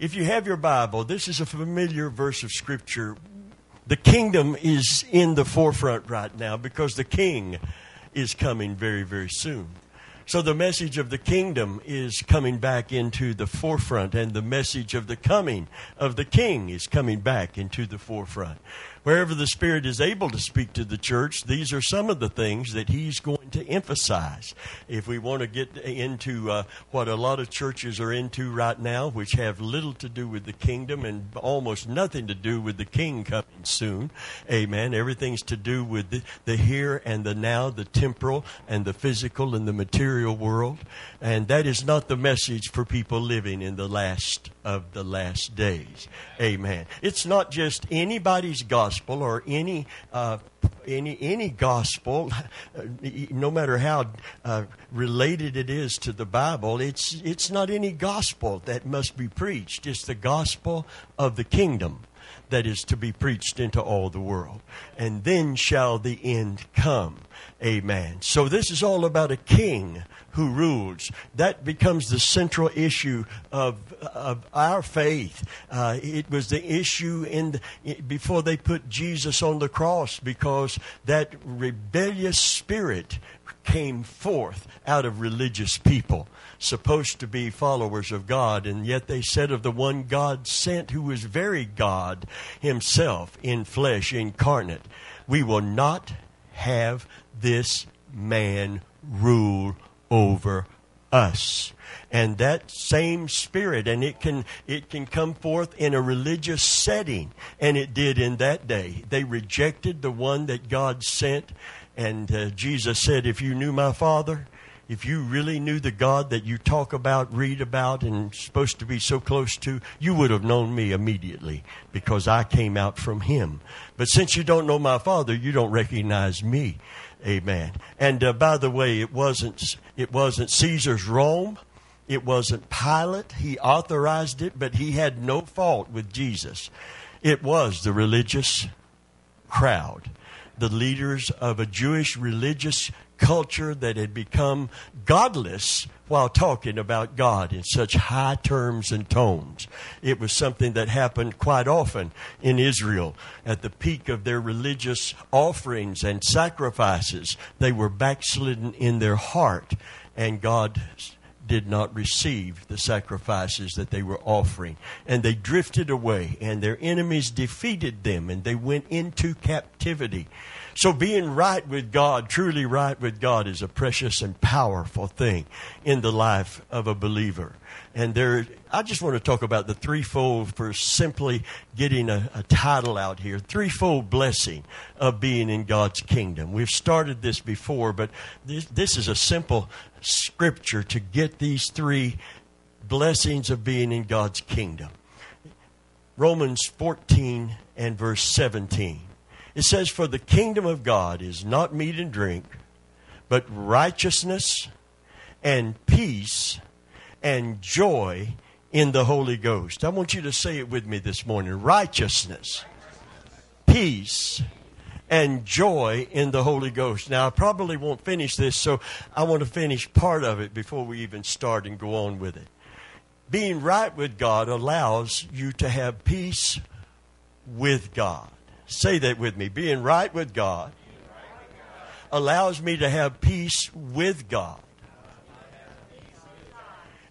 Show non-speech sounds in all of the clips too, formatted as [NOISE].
If you have your Bible, this is a familiar verse of Scripture. The kingdom is in the forefront right now because the king is coming very, very soon. So the message of the kingdom is coming back into the forefront, and the message of the coming of the king is coming back into the forefront. Wherever the Spirit is able to speak to the church, these are some of the things that He's going to emphasize. If we want to get into uh, what a lot of churches are into right now, which have little to do with the kingdom and almost nothing to do with the King coming soon, amen. Everything's to do with the, the here and the now, the temporal and the physical and the material world. And that is not the message for people living in the last of the last days. Amen. It's not just anybody's gospel or any uh, any any gospel, [LAUGHS] no matter how uh, related it is to the Bible. It's it's not any gospel that must be preached. It's the gospel of the kingdom that is to be preached into all the world. And then shall the end come. Amen. So this is all about a king who rules. That becomes the central issue of, of our faith. Uh, it was the issue in the, before they put Jesus on the cross because that rebellious spirit came forth out of religious people, supposed to be followers of God, and yet they said of the one God sent, who was very God himself in flesh, incarnate, we will not have this man rule over us. And that same spirit and it can it can come forth in a religious setting. And it did in that day. They rejected the one that god sent. And uh, jesus said if you knew my father if you really knew the god that you talk about read about and supposed to be so close to you would have known me immediately because i came out from him. But since you don't know my father you don't recognize me Amen. And uh, by the way, it wasn't it wasn't Caesar's Rome. It wasn't Pilate. He authorized it, but he had no fault with Jesus. It was the religious crowd, the leaders of a Jewish religious culture that had become godless while talking about God in such high terms and tones. It was something that happened quite often in Israel. At the peak of their religious offerings and sacrifices, they were backslidden in their heart, and God did not receive the sacrifices that they were offering. And they drifted away, and their enemies defeated them, and they went into captivity. So being right with God, truly right with God, is a precious and powerful thing in the life of a believer. And there, I just want to talk about the threefold for simply getting a, a title out here. Threefold blessing of being in God's kingdom. We've started this before, but this, this is a simple scripture to get these three blessings of being in God's kingdom. Romans 14 and verse 17. It says, For the kingdom of God is not meat and drink, but righteousness and peace and joy in the Holy Ghost. I want you to say it with me this morning righteousness, peace, and joy in the Holy Ghost. Now, I probably won't finish this, so I want to finish part of it before we even start and go on with it. Being right with God allows you to have peace with God. Say that with me. Being right with God allows me to have peace with God.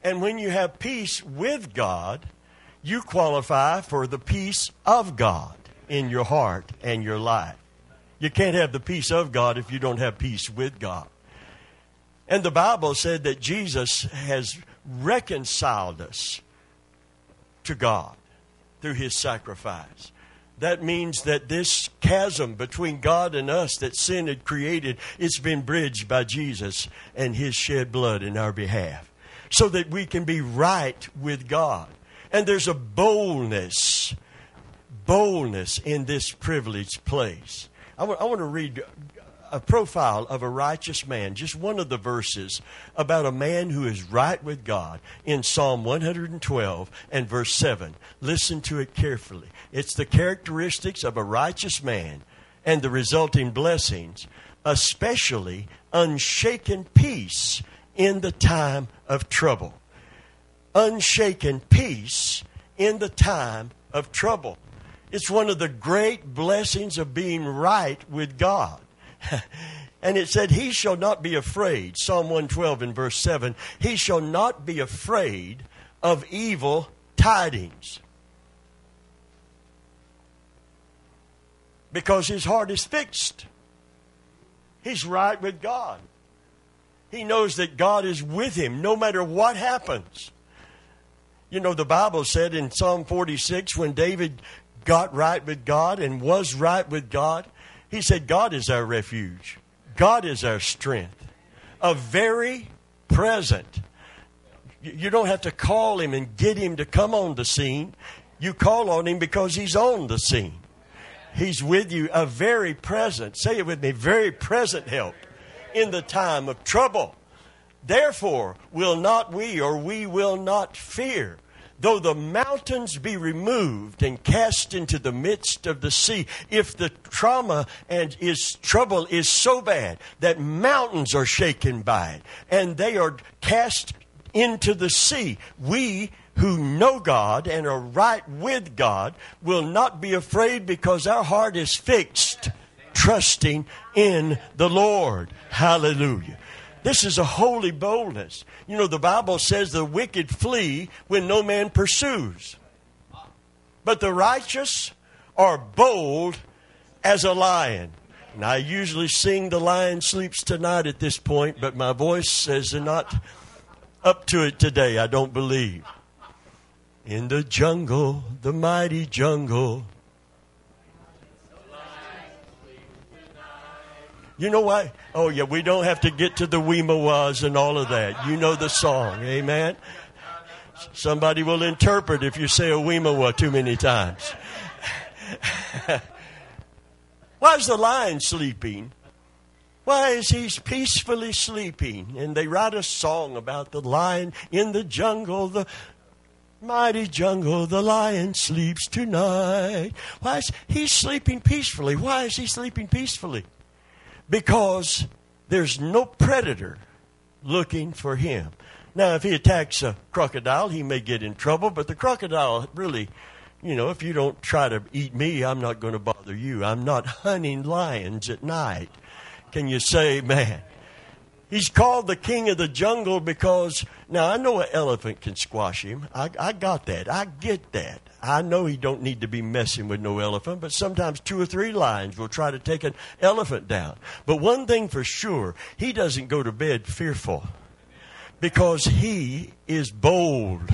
And when you have peace with God, you qualify for the peace of God in your heart and your life. You can't have the peace of God if you don't have peace with God. And the Bible said that Jesus has reconciled us to God through his sacrifice that means that this chasm between God and us that sin had created, it's been bridged by Jesus and his shed blood in our behalf. So that we can be right with God. And there's a boldness, boldness in this privileged place. I want, I want to read a profile of a righteous man, just one of the verses about a man who is right with God in Psalm 112 and verse 7. Listen to it carefully. It's the characteristics of a righteous man and the resulting blessings, especially unshaken peace in the time of trouble. Unshaken peace in the time of trouble. It's one of the great blessings of being right with God. [LAUGHS] and it said, He shall not be afraid. Psalm 112 and verse 7 He shall not be afraid of evil tidings. Because his heart is fixed. He's right with God. He knows that God is with him no matter what happens. You know, the Bible said in Psalm 46 when David got right with God and was right with God, he said, God is our refuge, God is our strength, a very present. You don't have to call him and get him to come on the scene. You call on him because he's on the scene. He's with you, a very present, say it with me, very present help in the time of trouble. Therefore, will not we or we will not fear, though the mountains be removed and cast into the midst of the sea. If the trauma and is trouble is so bad that mountains are shaken by it and they are cast into the sea, we who know God and are right with God will not be afraid because our heart is fixed, trusting in the Lord. Hallelujah. This is a holy boldness. You know, the Bible says the wicked flee when no man pursues. But the righteous are bold as a lion. And I usually sing The Lion Sleeps Tonight at this point, but my voice says not up to it today, I don't believe. In the jungle, the mighty jungle. You know why? Oh, yeah, we don't have to get to the Weemawas and all of that. You know the song. Amen? Somebody will interpret if you say a Weemawa too many times. [LAUGHS] why is the lion sleeping? Why is he peacefully sleeping? And they write a song about the lion in the jungle, the Mighty jungle, the lion sleeps tonight. Why is he sleeping peacefully? Why is he sleeping peacefully? Because there's no predator looking for him. Now, if he attacks a crocodile, he may get in trouble, but the crocodile really, you know, if you don't try to eat me, I'm not going to bother you. I'm not hunting lions at night. Can you say, man? He's called the king of the jungle because, now I know an elephant can squash him. I, I got that. I get that. I know he don't need to be messing with no elephant, but sometimes two or three lions will try to take an elephant down. But one thing for sure, he doesn't go to bed fearful because he is bold.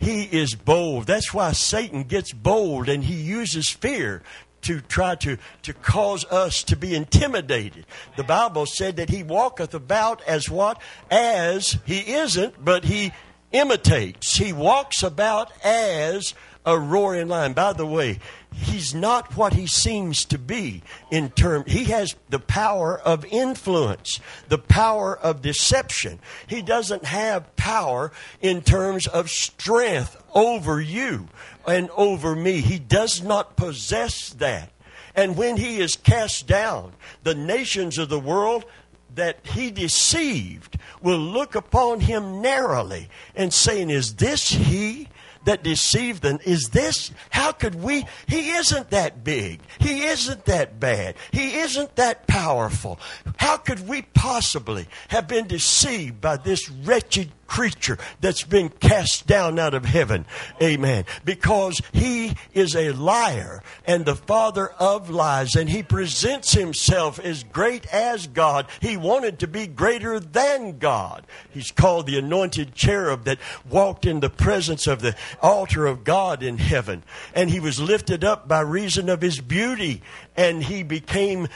He is bold. That's why Satan gets bold and he uses fear to try to, to cause us to be intimidated. The Bible said that he walketh about as what? As he isn't, but he imitates. He walks about as a roaring lion. By the way, he's not what he seems to be in term he has the power of influence the power of deception he doesn't have power in terms of strength over you and over me. He does not possess that. And when he is cast down, the nations of the world that he deceived will look upon him narrowly and saying, Is this he? That deceived them is this. How could we? He isn't that big. He isn't that bad. He isn't that powerful. How could we possibly have been deceived by this wretched creature that's been cast down out of heaven. Amen. Because he is a liar and the father of lies, and he presents himself as great as God. He wanted to be greater than God. He's called the anointed cherub that walked in the presence of the altar of God in heaven. And he was lifted up by reason of his beauty, and he became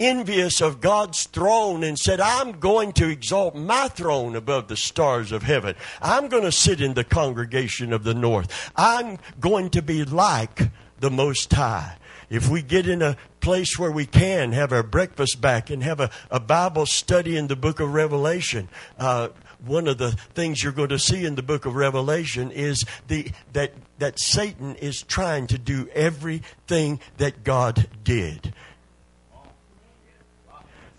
envious of God's throne and said, I'm going to exalt my throne above the stars of heaven. I'm going to sit in the congregation of the north. I'm going to be like the Most High. If we get in a place where we can have our breakfast back and have a, a Bible study in the book of Revelation, uh, one of the things you're going to see in the book of Revelation is the, that, that Satan is trying to do everything that God did.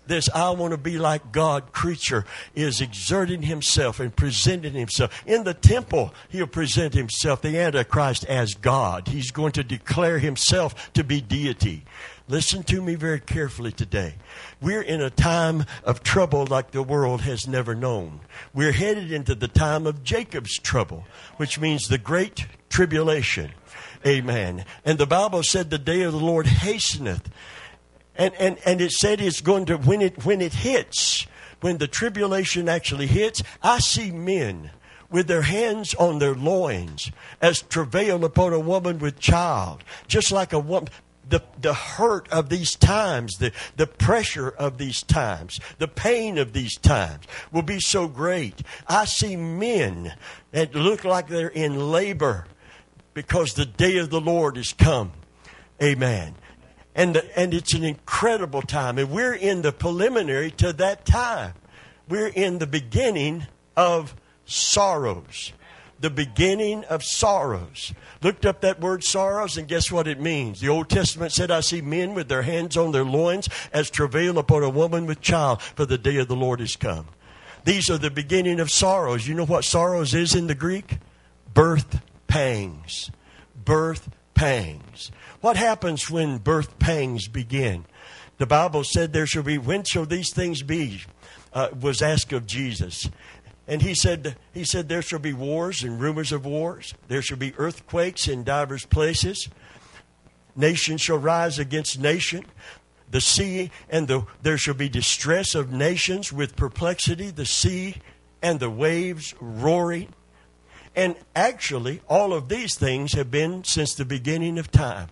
This I want to be like God creature is exerting himself and presenting himself. In the temple, he'll present himself, the Antichrist, as God. He's going to declare himself to be deity. Listen to me very carefully today. We're in a time of trouble like the world has never known. We're headed into the time of Jacob's trouble, which means the great tribulation. Amen. And the Bible said the day of the Lord hasteneth. And, and, and it said it's going to, when it, when it hits, when the tribulation actually hits, I see men with their hands on their loins as travail upon a woman with child. Just like a woman, the, the hurt of these times, the, the pressure of these times, the pain of these times will be so great. I see men that look like they're in labor because the day of the Lord is come. Amen. And, and it's an incredible time. And we're in the preliminary to that time. We're in the beginning of sorrows. The beginning of sorrows. Looked up that word sorrows, and guess what it means? The Old Testament said, I see men with their hands on their loins as travail upon a woman with child, for the day of the Lord is come. These are the beginning of sorrows. You know what sorrows is in the Greek? Birth pangs. Birth pangs. What happens when birth pangs begin? The Bible said there shall be, when shall these things be? Uh, was asked of Jesus. And he said, he said, there shall be wars and rumors of wars. There shall be earthquakes in divers places. Nation shall rise against nation. The sea and the, there shall be distress of nations with perplexity. The sea and the waves roaring. And actually, all of these things have been since the beginning of time.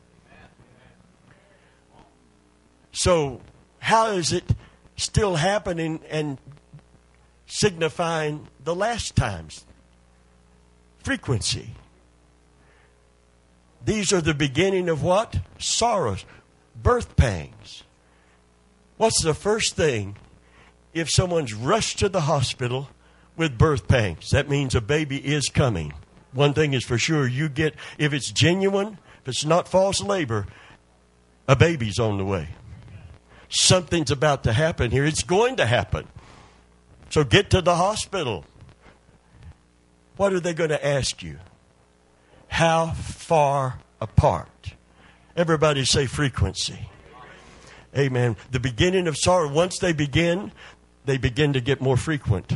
So, how is it still happening and signifying the last times? Frequency. These are the beginning of what? Sorrows, birth pangs. What's the first thing if someone's rushed to the hospital with birth pangs. That means a baby is coming. One thing is for sure you get, if it's genuine, if it's not false labor, a baby's on the way. Something's about to happen here. It's going to happen. So get to the hospital. What are they going to ask you? How far apart? Everybody say frequency. Amen. The beginning of sorrow, once they begin, they begin to get more frequent.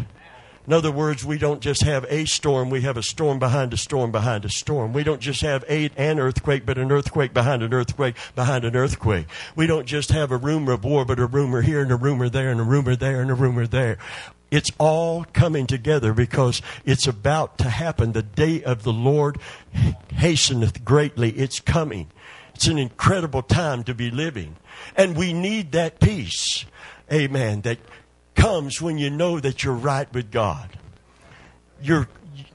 In other words, we don't just have a storm, we have a storm behind a storm behind a storm. We don't just have a, an earthquake, but an earthquake behind an earthquake behind an earthquake. We don't just have a rumor of war, but a rumor here and a rumor there and a rumor there and a rumor there. It's all coming together because it's about to happen. The day of the Lord hasteneth greatly. It's coming. It's an incredible time to be living. And we need that peace. Amen. That comes when you know that you're right with God. Your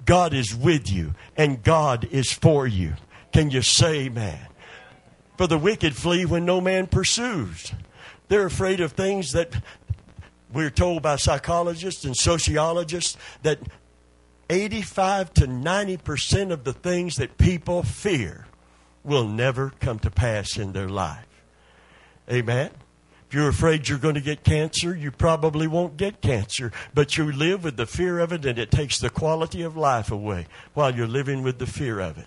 God is with you and God is for you. Can you say amen? For the wicked flee when no man pursues. They're afraid of things that we're told by psychologists and sociologists that 85 to 90% of the things that people fear will never come to pass in their life. Amen? If you're afraid you're going to get cancer, you probably won't get cancer, but you live with the fear of it and it takes the quality of life away while you're living with the fear of it.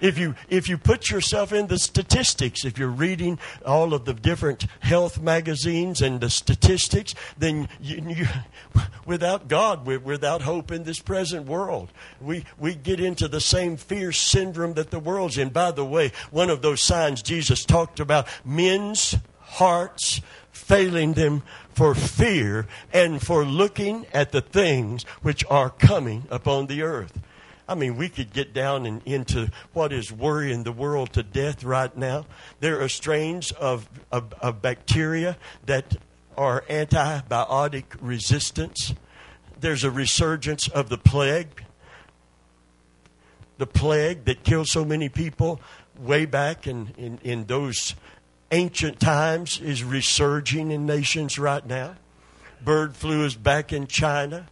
If you, if you put yourself in the statistics, if you're reading all of the different health magazines and the statistics, then you, you, [LAUGHS] without God, without hope in this present world, we, we get into the same fear syndrome that the world's in. By the way, one of those signs Jesus talked about, men's hearts failing them for fear and for looking at the things which are coming upon the earth. I mean, we could get down and into what is worrying the world to death right now. There are strains of, of, of bacteria that are antibiotic resistance. There's a resurgence of the plague. The plague that killed so many people way back in, in, in those ancient times is resurging in nations right now. Bird flu is back in China.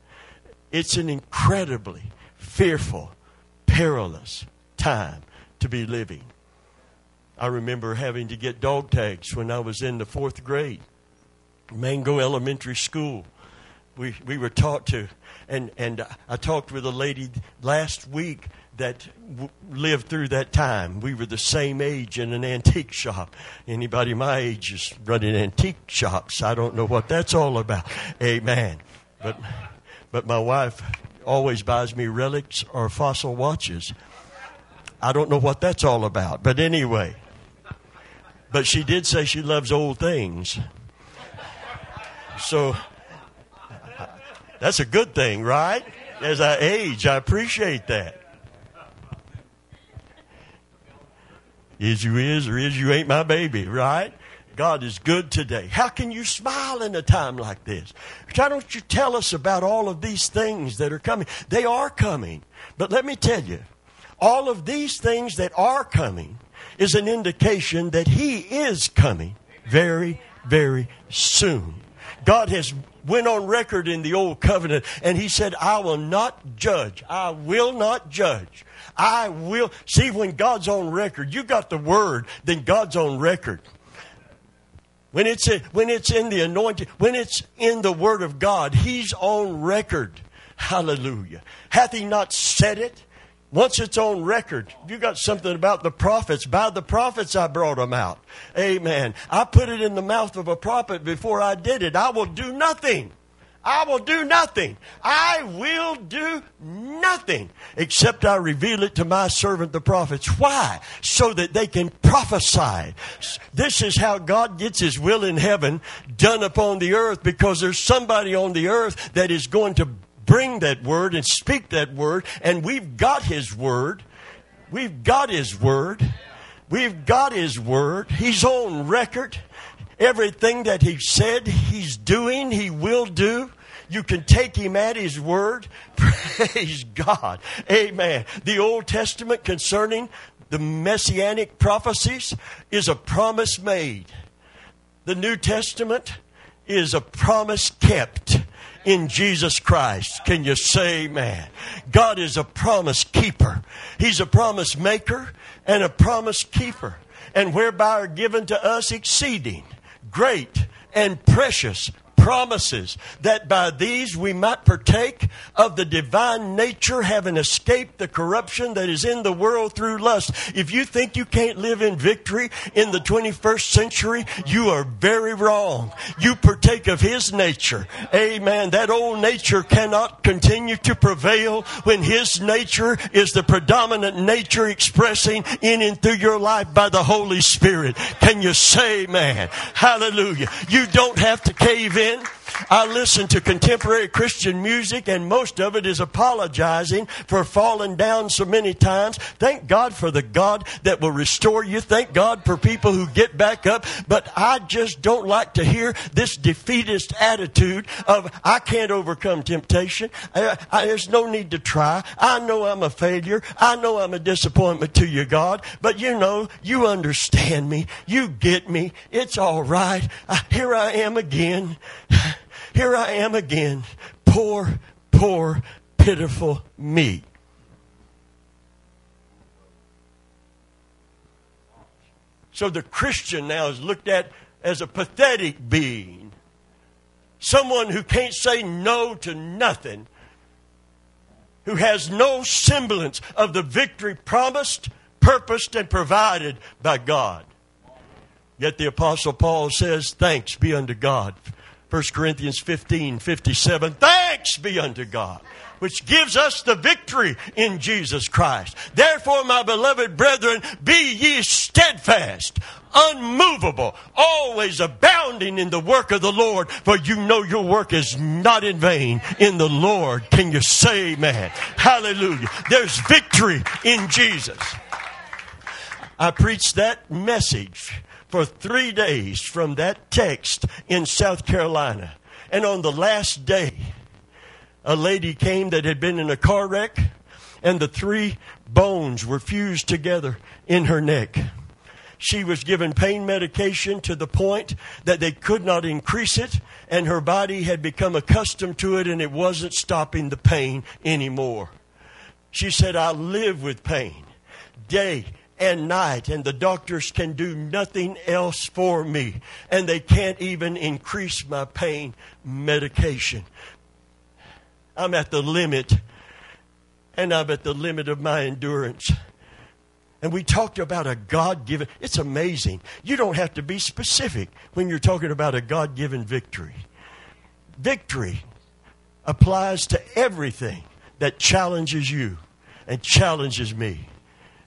It's an incredibly fearful, perilous time to be living. I remember having to get dog tags when I was in the fourth grade. Mango Elementary School. We, we were taught to, and, and I talked with a lady last week that w- lived through that time. We were the same age in an antique shop. Anybody my age is running antique shops. I don't know what that's all about. Amen. But, but my wife always buys me relics or fossil watches. I don't know what that's all about. But anyway, but she did say she loves old things. So that's a good thing, right? As I age, I appreciate that. Is you is or is you ain't my baby, right? God is good today. How can you smile in a time like this? Why don't you tell us about all of these things that are coming? They are coming. But let me tell you, all of these things that are coming is an indication that He is coming very, very soon. God has went on record in the old covenant and he said, I will not judge. I will not judge. I will. See, when God's on record, you got the word, then God's on record. When it's, in, when it's in the anointing, when it's in the word of God, he's on record. Hallelujah. Hath he not said it? Once it's on record, you got something about the prophets. By the prophets, I brought them out. Amen. I put it in the mouth of a prophet before I did it. I will do nothing. I will do nothing. I will do nothing except I reveal it to my servant the prophets. Why? So that they can prophesy. This is how God gets his will in heaven done upon the earth because there's somebody on the earth that is going to bring that word and speak that word, and we've got His word. We've got His word. We've got His word. He's on record. Everything that He said He's doing, He will do. You can take Him at His word. [LAUGHS] Praise God. Amen. The Old Testament concerning the messianic prophecies is a promise made. The New Testament is a promise kept in Jesus Christ. Can you say amen? God is a promise keeper. He's a promise maker and a promise keeper. And whereby are given to us exceeding great and precious promises that by these we might partake of the divine nature, having escaped the corruption that is in the world through lust. If you think you can't live in victory in the 21st century, you are very wrong. You partake of His nature. Amen. That old nature cannot continue to prevail when His nature is the predominant nature expressing in and through your life by the Holy Spirit. Can you say, man? Hallelujah. You don't have to cave in. Amen. I listen to contemporary Christian music, and most of it is apologizing for falling down so many times. Thank God for the God that will restore you. Thank God for people who get back up. But I just don't like to hear this defeatist attitude of, I can't overcome temptation. I, I, there's no need to try. I know I'm a failure. I know I'm a disappointment to you, God. But you know, you understand me. You get me. It's all right. here I am again. [LAUGHS] Here I am again. Poor, poor, pitiful me. So the Christian now is looked at as a pathetic being. Someone who can't say no to nothing. Who has no semblance of the victory promised, purposed, and provided by God. Yet the Apostle Paul says, Thanks be unto God 1 Corinthians 15 57. Thanks be unto God, which gives us the victory in Jesus Christ. Therefore, my beloved brethren, be ye steadfast, unmovable, always abounding in the work of the Lord, for you know your work is not in vain in the Lord. Can you say amen? Hallelujah. There's victory in Jesus. I preached that message for three days from that text in South Carolina. And on the last day, a lady came that had been in a car wreck, and the three bones were fused together in her neck. She was given pain medication to the point that they could not increase it, and her body had become accustomed to it, and it wasn't stopping the pain anymore. She said, I live with pain day and night, and the doctors can do nothing else for me, and they can't even increase my pain medication. I'm at the limit, and I'm at the limit of my endurance. And we talked about a God given, it's amazing. You don't have to be specific when you're talking about a God given victory. Victory applies to everything that challenges you and challenges me.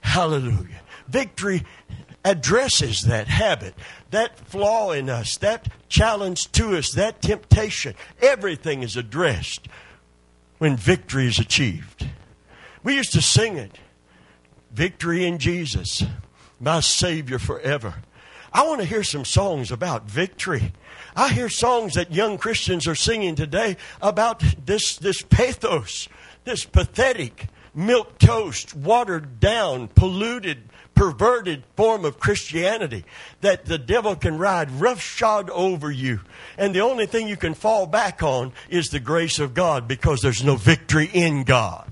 Hallelujah. Victory addresses that habit, that flaw in us, that challenge to us, that temptation. Everything is addressed when victory is achieved. We used to sing it Victory in Jesus, my Savior forever. I want to hear some songs about victory. I hear songs that young Christians are singing today about this, this pathos, this pathetic, milk toast, watered down, polluted, perverted form of Christianity that the devil can ride roughshod over you. And the only thing you can fall back on is the grace of God because there's no victory in God.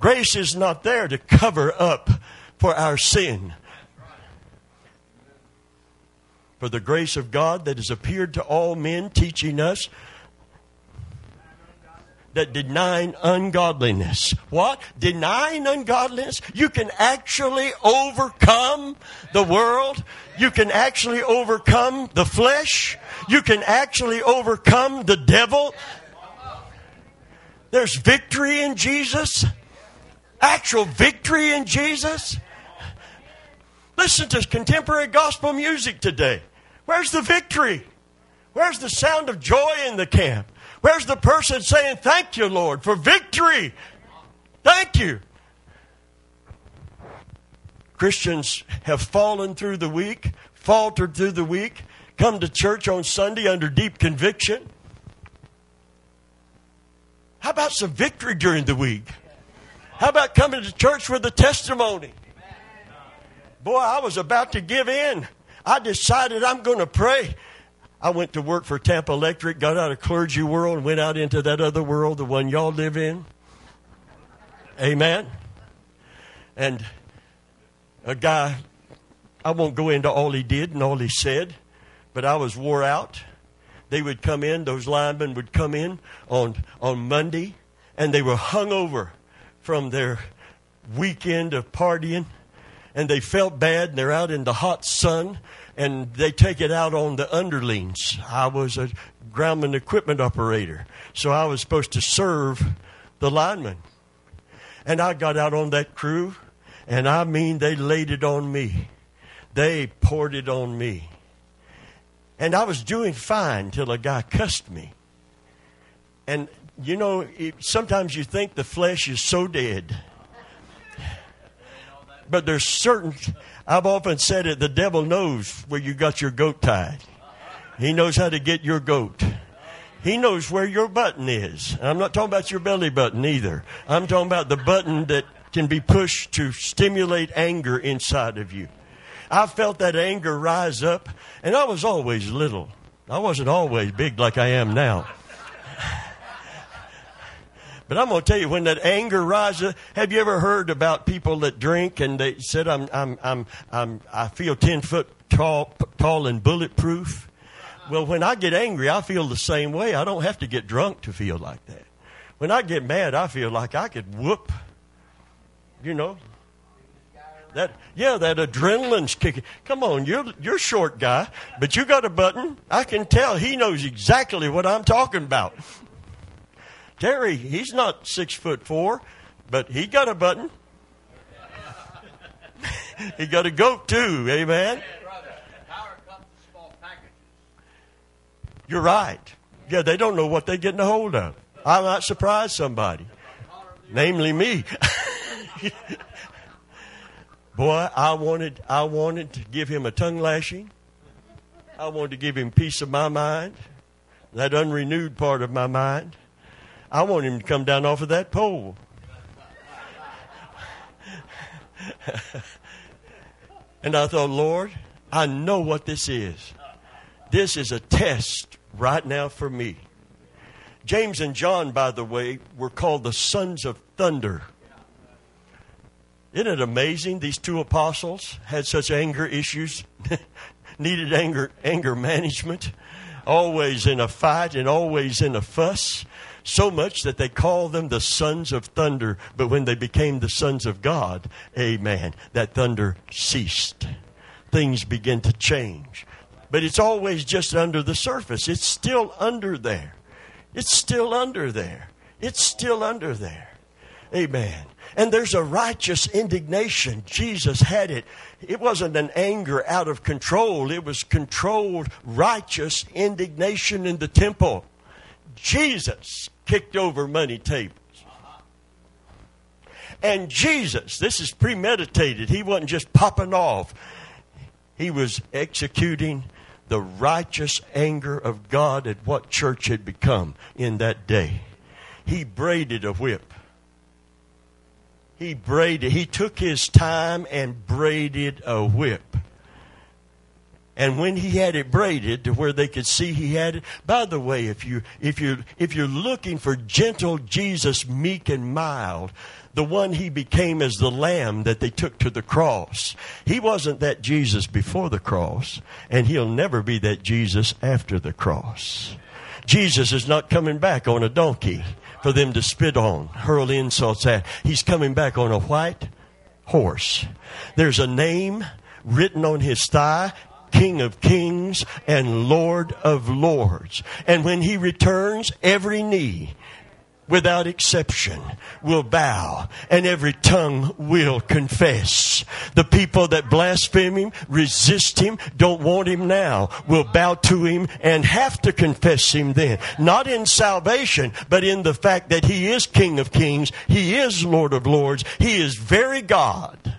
Grace is not there to cover up for our sin. For the grace of God that has appeared to all men, teaching us that denying ungodliness. What? Denying ungodliness? You can actually overcome the world. You can actually overcome the flesh. You can actually overcome the devil. There's victory in Jesus actual victory in Jesus? Listen to contemporary gospel music today. Where's the victory? Where's the sound of joy in the camp? Where's the person saying, Thank you, Lord, for victory? Thank you. Christians have fallen through the week, faltered through the week, come to church on Sunday under deep conviction. How about some victory during the week? How about coming to church with a testimony? Boy, I was about to give in. I decided I'm going to pray. I went to work for Tampa Electric, got out of clergy world, and went out into that other world, the one y'all live in. Amen. And a guy, I won't go into all he did and all he said, but I was wore out. They would come in, those linemen would come in on, on Monday, and they were hung over from their weekend of partying and they felt bad and they're out in the hot sun and they take it out on the underlings. I was a groundman equipment operator, so I was supposed to serve the linemen. And I got out on that crew, and I mean, they laid it on me. They poured it on me. And I was doing fine till a guy cussed me. And you know, it, sometimes you think the flesh is so dead. But there's certain, I've often said it, the devil knows where you got your goat tied. He knows how to get your goat. He knows where your button is. I'm not talking about your belly button either. I'm talking about the button that can be pushed to stimulate anger inside of you. I felt that anger rise up, and I was always little. I wasn't always big like I am now. But I'm going to tell you, when that anger rises, have you ever heard about people that drink and they said, I'm, I'm, I'm, I'm, I feel 10 foot tall, tall and bulletproof? Well, when I get angry, I feel the same way. I don't have to get drunk to feel like that. When I get mad, I feel like I could whoop, you know, that yeah, that adrenaline's kicking. Come on, you're you're short guy, but you got a button. I can tell he knows exactly what I'm talking about. Terry, he's not six foot four, but he got a button. [LAUGHS] he got a goat too, amen. You're right. Yeah, they don't know what they're getting a hold of. I might surprise somebody, namely me. [LAUGHS] Boy, I wanted, I wanted to give him a tongue lashing. I wanted to give him piece of my mind, that unrenewed part of my mind. I want him to come down off of that pole. and I thought, Lord, I know what this is. This is a test right now for me. James and John, by the way, were called the sons of thunder. Isn't it amazing these two apostles had such anger issues, [LAUGHS] needed anger anger management, always in a fight and always in a fuss, so much that they called them the sons of thunder, but when they became the sons of God, amen, that thunder ceased. Things began to change. But it's always just under the surface. It's still under there. It's still under there. It's still under there. Amen. And there's a righteous indignation. Jesus had it. It wasn't an anger out of control, it was controlled, righteous indignation in the temple. Jesus kicked over money tables. And Jesus, this is premeditated. He wasn't just popping off, he was executing the righteous anger of God at what church had become in that day. He braided a whip he braided, he took his time and braided a whip. And when he had it braided to where they could see he had it, by the way, if you if you if you're looking for gentle Jesus, meek and mild, the one he became as the lamb that they took to the cross. He wasn't that Jesus before the cross, and he'll never be that Jesus after the cross. Jesus is not coming back on a donkey for them to spit on, hurl insults at. He's coming back on a white horse. There's a name written on his thigh. King of kings and Lord of lords. And when he returns, every knee without exception will bow and every tongue will confess. The people that blaspheme him, resist him, don't want him now, will bow to him and have to confess him then. Not in salvation, but in the fact that he is King of kings, he is Lord of lords, he is very God.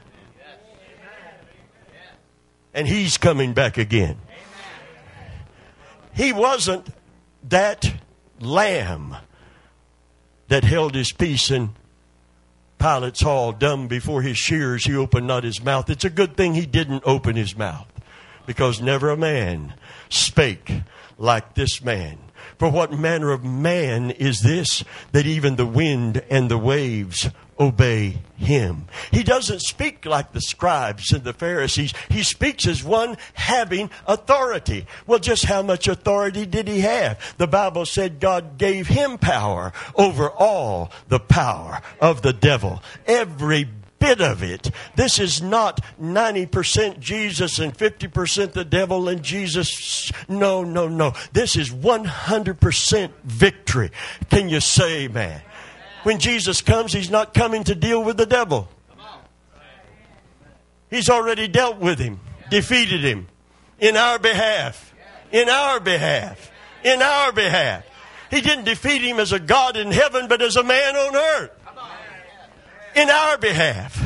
And he's coming back again. He wasn't that lamb that held his peace in Pilate's hall, dumb before his shears, he opened not his mouth. It's a good thing he didn't open his mouth, because never a man spake like this man. For what manner of man is this that even the wind and the waves obey him. He doesn't speak like the scribes and the Pharisees. He speaks as one having authority. Well, just how much authority did he have? The Bible said God gave him power over all the power of the devil. Every bit of it. This is not 90% Jesus and 50% the devil and Jesus. No, no, no. This is 100% victory. Can you say, man? When Jesus comes, He's not coming to deal with the devil. He's already dealt with him, defeated him in our behalf. In our behalf. In our behalf. He didn't defeat him as a God in heaven, but as a man on earth. In our behalf.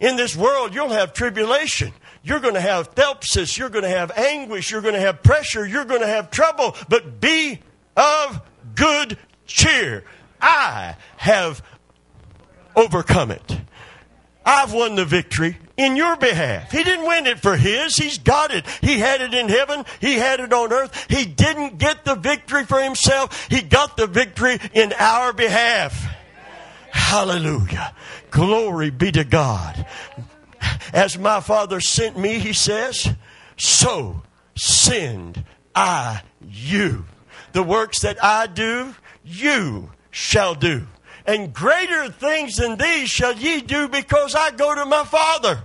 In this world, you'll have tribulation. You're going to have thlipsis. You're going to have anguish. You're going to have pressure. You're going to have trouble. But be of good cheer. I have overcome it. I've won the victory in your behalf. He didn't win it for his. He's got it. He had it in heaven. He had it on earth. He didn't get the victory for himself. He got the victory in our behalf. Hallelujah. Glory be to God. As my Father sent me, he says, so send I you. The works that I do, you shall do. And greater things than these shall ye do because I go to my Father.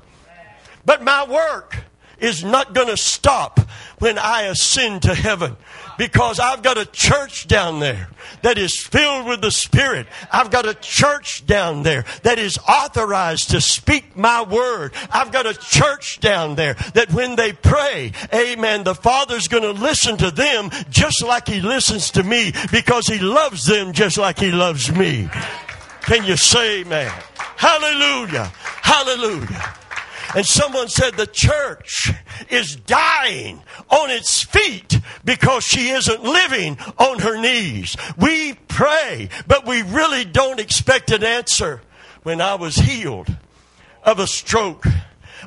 But my work is not going to stop when I ascend to heaven because I've got a church down there that is filled with the Spirit. I've got a church down there that is authorized to speak my word. I've got a church down there that when they pray, amen, the Father's going to listen to them just like He listens to me because He loves them just like He loves me. Can you say amen? Hallelujah. Hallelujah. And someone said the church is dying on its feet because she isn't living on her knees. We pray, but we really don't expect an answer. When I was healed of a stroke,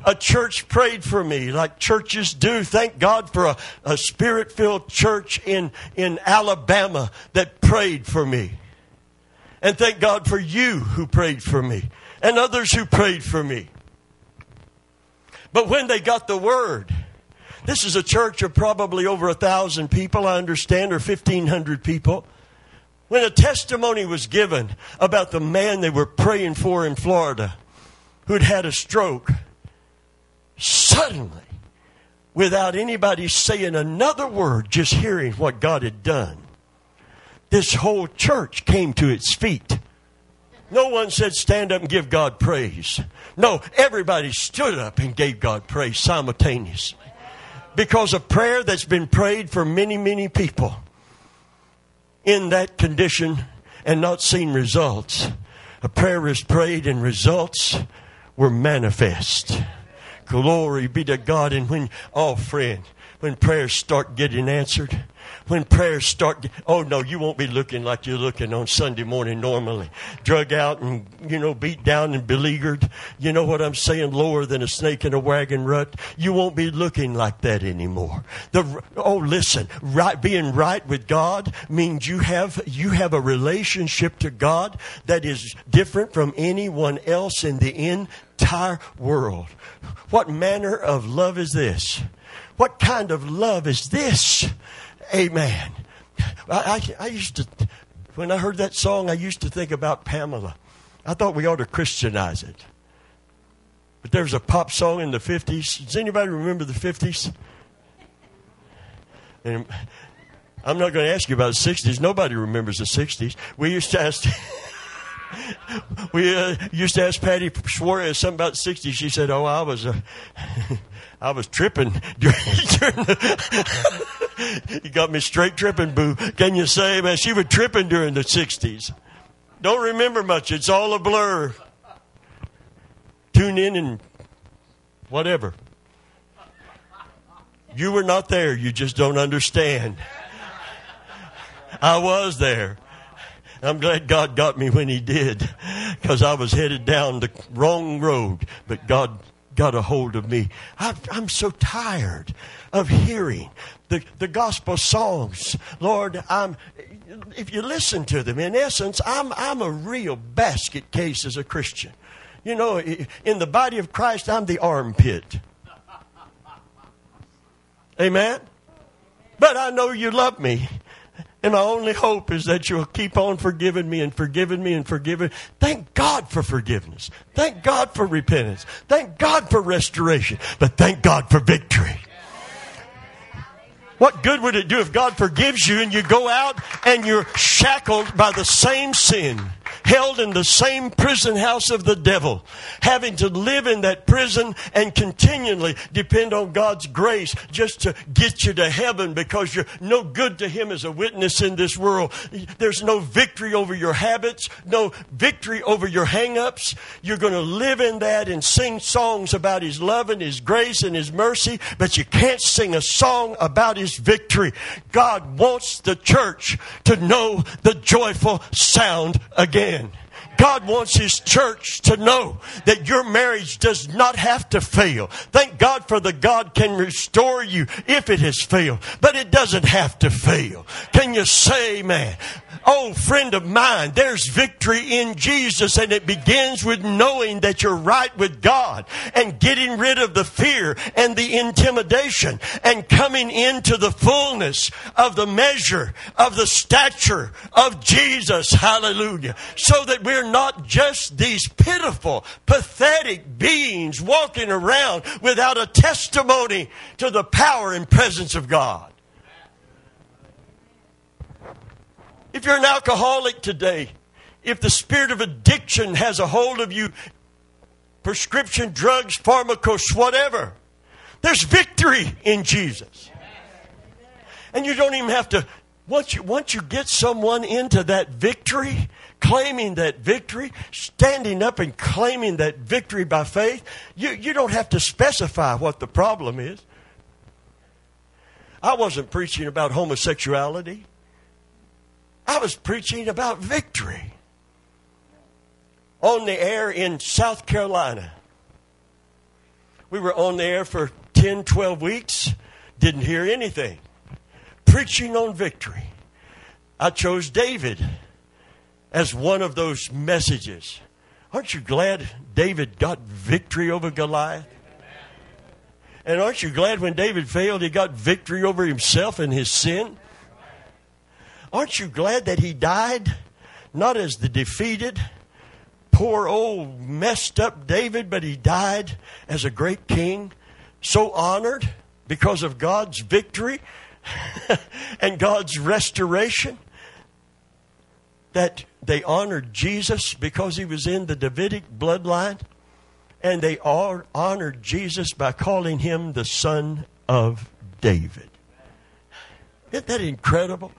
a church prayed for me like churches do. Thank God for a, a spirit filled church in, in Alabama that prayed for me. And thank God for you who prayed for me and others who prayed for me. But when they got the word, this is a church of probably over a thousand people, I understand, or 1,500 people. When a testimony was given about the man they were praying for in Florida who'd had a stroke, suddenly, without anybody saying another word, just hearing what God had done, this whole church came to its feet. No one said, Stand up and give God praise. No, everybody stood up and gave God praise simultaneously. Because of prayer that's been prayed for many, many people in that condition and not seen results. A prayer is prayed and results were manifest. Glory be to God. And when, oh friend, when prayers start getting answered, when prayers start, oh no, you won't be looking like you're looking on Sunday morning normally. Drug out and, you know, beat down and beleaguered. You know what I'm saying? Lower than a snake in a wagon rut. You won't be looking like that anymore. The, oh, listen, right, being right with God means you have, you have a relationship to God that is different from anyone else in the entire world. What manner of love is this? What kind of love is this? Amen. I, I, I, used to, when I heard that song, I used to think about Pamela. I thought we ought to Christianize it. But there was a pop song in the 50s. Does anybody remember the 50s? And I'm not going to ask you about the 60s. Nobody remembers the 60s. We used to ask. [LAUGHS] [LAUGHS] we uh, used to ask Patty Suarez something about the 60s. She said, "Oh, I was, uh, [LAUGHS] I was tripping during, [LAUGHS] during the, you got me straight tripping, boo. Can you say, man, she was tripping during the 60s. Don't remember much. It's all a blur. Tune in and whatever. You were not there. You just don't understand. I was there. I'm glad God got me when He did because I was headed down the wrong road. But God got a hold of me. I, am so tired of hearing the, the gospel songs. Lord, I'm, if you listen to them, in essence, I'm, I'm a real basket case as a Christian. You know, in the body of Christ, I'm the armpit. Amen? But I know you love me. And my only hope is that you'll keep on forgiving me and forgiving me and forgiving. Thank God for forgiveness. Thank God for repentance. Thank God for restoration. But thank God for victory. What good would it do if God forgives you and you go out and you're shackled by the same sin? Held in the same prison house of the devil, having to live in that prison and continually depend on God's grace just to get you to heaven because you're no good to Him as a witness in this world. There's no victory over your habits, no victory over your hang ups. You're going to live in that and sing songs about His love and His grace and His mercy, but you can't sing a song about His victory. God wants the church to know the joyful sound again lion God wants His church to know that your marriage does not have to fail. Thank God for the God can restore you if it has failed, but it doesn't have to fail. Can you say, man? Oh, friend of mine, there's victory in Jesus, and it begins with knowing that you're right with God and getting rid of the fear and the intimidation and coming into the fullness of the measure of the stature of Jesus. Hallelujah. So that we're not just these pitiful, pathetic beings walking around without a testimony to the power and presence of God. If you're an alcoholic today, if the spirit of addiction has a hold of you, prescription drugs, pharmacos, whatever, there's victory in Jesus. And you don't even have to, once you, once you get someone into that victory, claiming that victory, standing up and claiming that victory by faith, you, you don't have to specify what the problem is. I wasn't preaching about homosexuality. I was preaching about victory on the air in South Carolina. We were on the air for 10, 12 weeks, didn't hear anything. Preaching on victory. I chose David as one of those messages. Aren't you glad David got victory over Goliath? And aren't you glad when David failed, he got victory over himself and his sin? Aren't you glad that he died not as the defeated, poor old messed up David, but he died as a great king, so honored because of God's victory [LAUGHS] and God's restoration that they honored Jesus because he was in the Davidic bloodline, and they honored Jesus by calling him the Son of David. Isn't that incredible?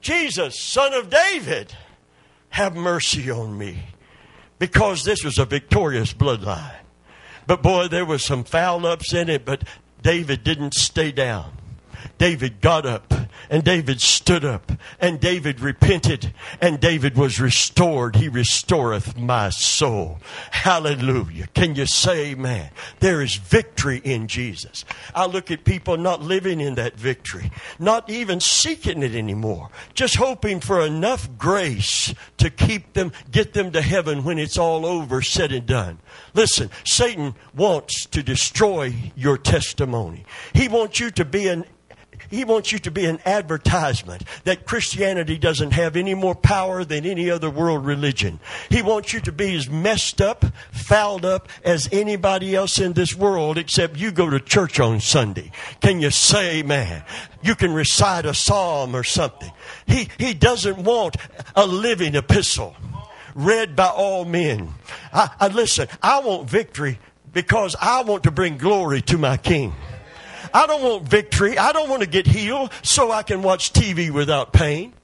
Jesus, Son of David, have mercy on me. Because this was a victorious bloodline. But boy, there was some foul ups in it, but David didn't stay down. David got up and David stood up and David repented and David was restored. He restoreth my soul. Hallelujah. Can you say amen? There is victory in Jesus. I look at people not living in that victory, not even seeking it anymore, just hoping for enough grace to keep them, get them to heaven when it's all over, said and done. Listen, Satan wants to destroy your testimony. He wants you to be an he wants you to be an advertisement that Christianity doesn't have any more power than any other world religion. He wants you to be as messed up, fouled up as anybody else in this world except you go to church on Sunday. Can you say amen? You can recite a psalm or something. He, he doesn't want a living epistle read by all men. I, I listen, I want victory because I want to bring glory to my King. I don't want victory. I don't want to get healed so I can watch TV without pain.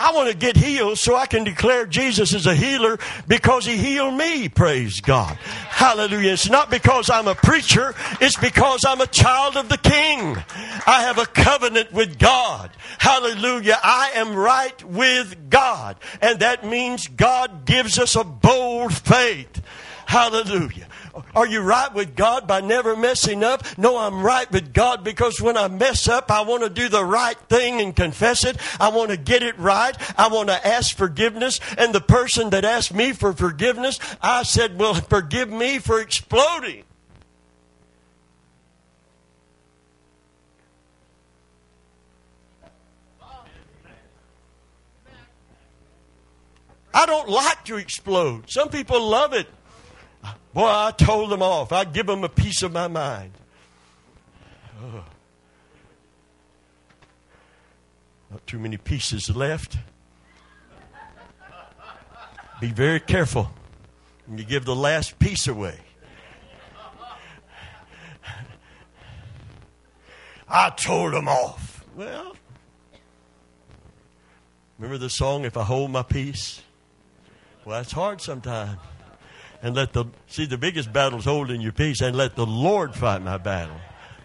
I want to get healed so I can declare Jesus is a healer because he healed me. Praise God. Hallelujah. It's not because I'm a preacher. It's because I'm a child of the King. I have a covenant with God. Hallelujah. I am right with God. And that means God gives us a bold faith. Hallelujah. Are you right with God by never messing up? No, I'm right with God because when I mess up, I want to do the right thing and confess it. I want to get it right. I want to ask forgiveness. And the person that asked me for forgiveness, I said, Well, forgive me for exploding. I don't like to explode. Some people love it. Boy, I told them off. I'd give them a piece of my mind. Not too many pieces left. Be very careful when you give the last piece away. I told them off. Well, remember the song, If I Hold My Peace? Well, that's hard sometimes and let the see the biggest battle is holding your peace and let the Lord fight my battle.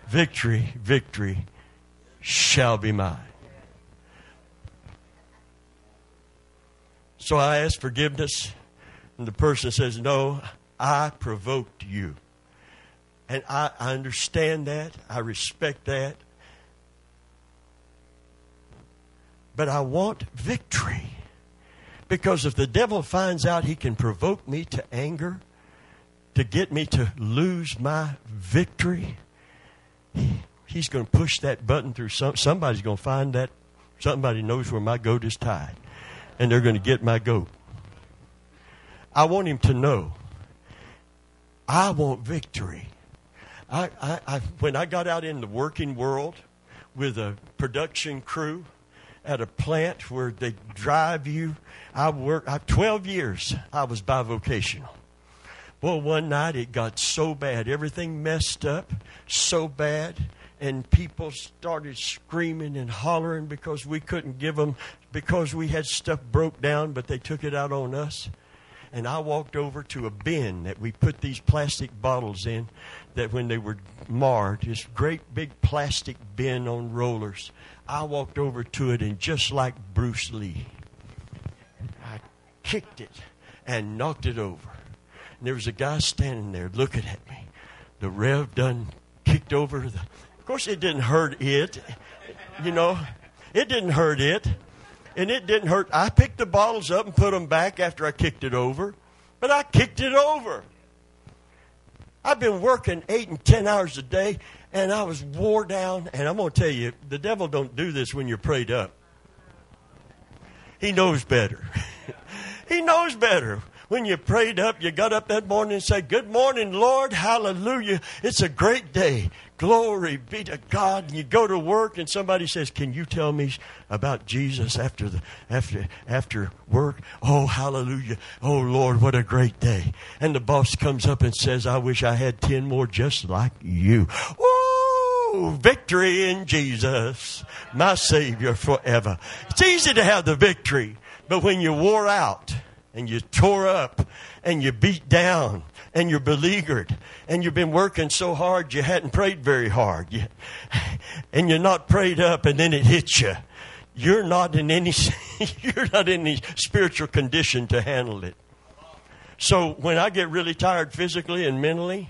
Victory, victory shall be mine. So I ask forgiveness, and the person says, No, I provoked you. And I, I understand that, I respect that. But I want victory. Because if the devil finds out he can provoke me to anger, to get me to lose my victory, he's going to push that button through some, somebody's going to find that somebody knows where my goat is tied and they're going to get my goat. I want him to know i want victory. I, I, I, when i got out in the working world with a production crew at a plant where they drive you. I worked I, 12 years. I was bivocational. Well, one night it got so bad, everything messed up so bad, and people started screaming and hollering because we couldn't give them, because we had stuff broke down, but they took it out on us. And I walked over to a bin that we put these plastic bottles in, that when they were marred, this great big plastic bin on rollers. I walked over to it and just like Bruce Lee, I kicked it and knocked it over. And there was a guy standing there looking at me. The Rev done kicked over the. Of course, it didn't hurt it. You know, it didn't hurt it. and it didn't hurt. I picked the bottles up and put them back after I kicked it over, but I kicked it over. I've been working eight and ten hours a day, and I was wore down. And I'm going to tell you, the devil don't do this when you're prayed up. He knows better. [LAUGHS] he knows better. When you prayed up, you got up that morning and said, Good morning, Lord. Hallelujah. It's a great day. Glory be to God. And you go to work and somebody says, Can you tell me about Jesus after the after after work? Oh, hallelujah. Oh Lord, what a great day. And the boss comes up and says, I wish I had ten more just like you. Woo! Victory in Jesus, my Savior forever. It's easy to have the victory, but when you wore out, and you tore up and you beat down and you're beleaguered and you've been working so hard you hadn't prayed very hard you, and you're not prayed up and then it hits you you're not in any [LAUGHS] you're not in any spiritual condition to handle it so when i get really tired physically and mentally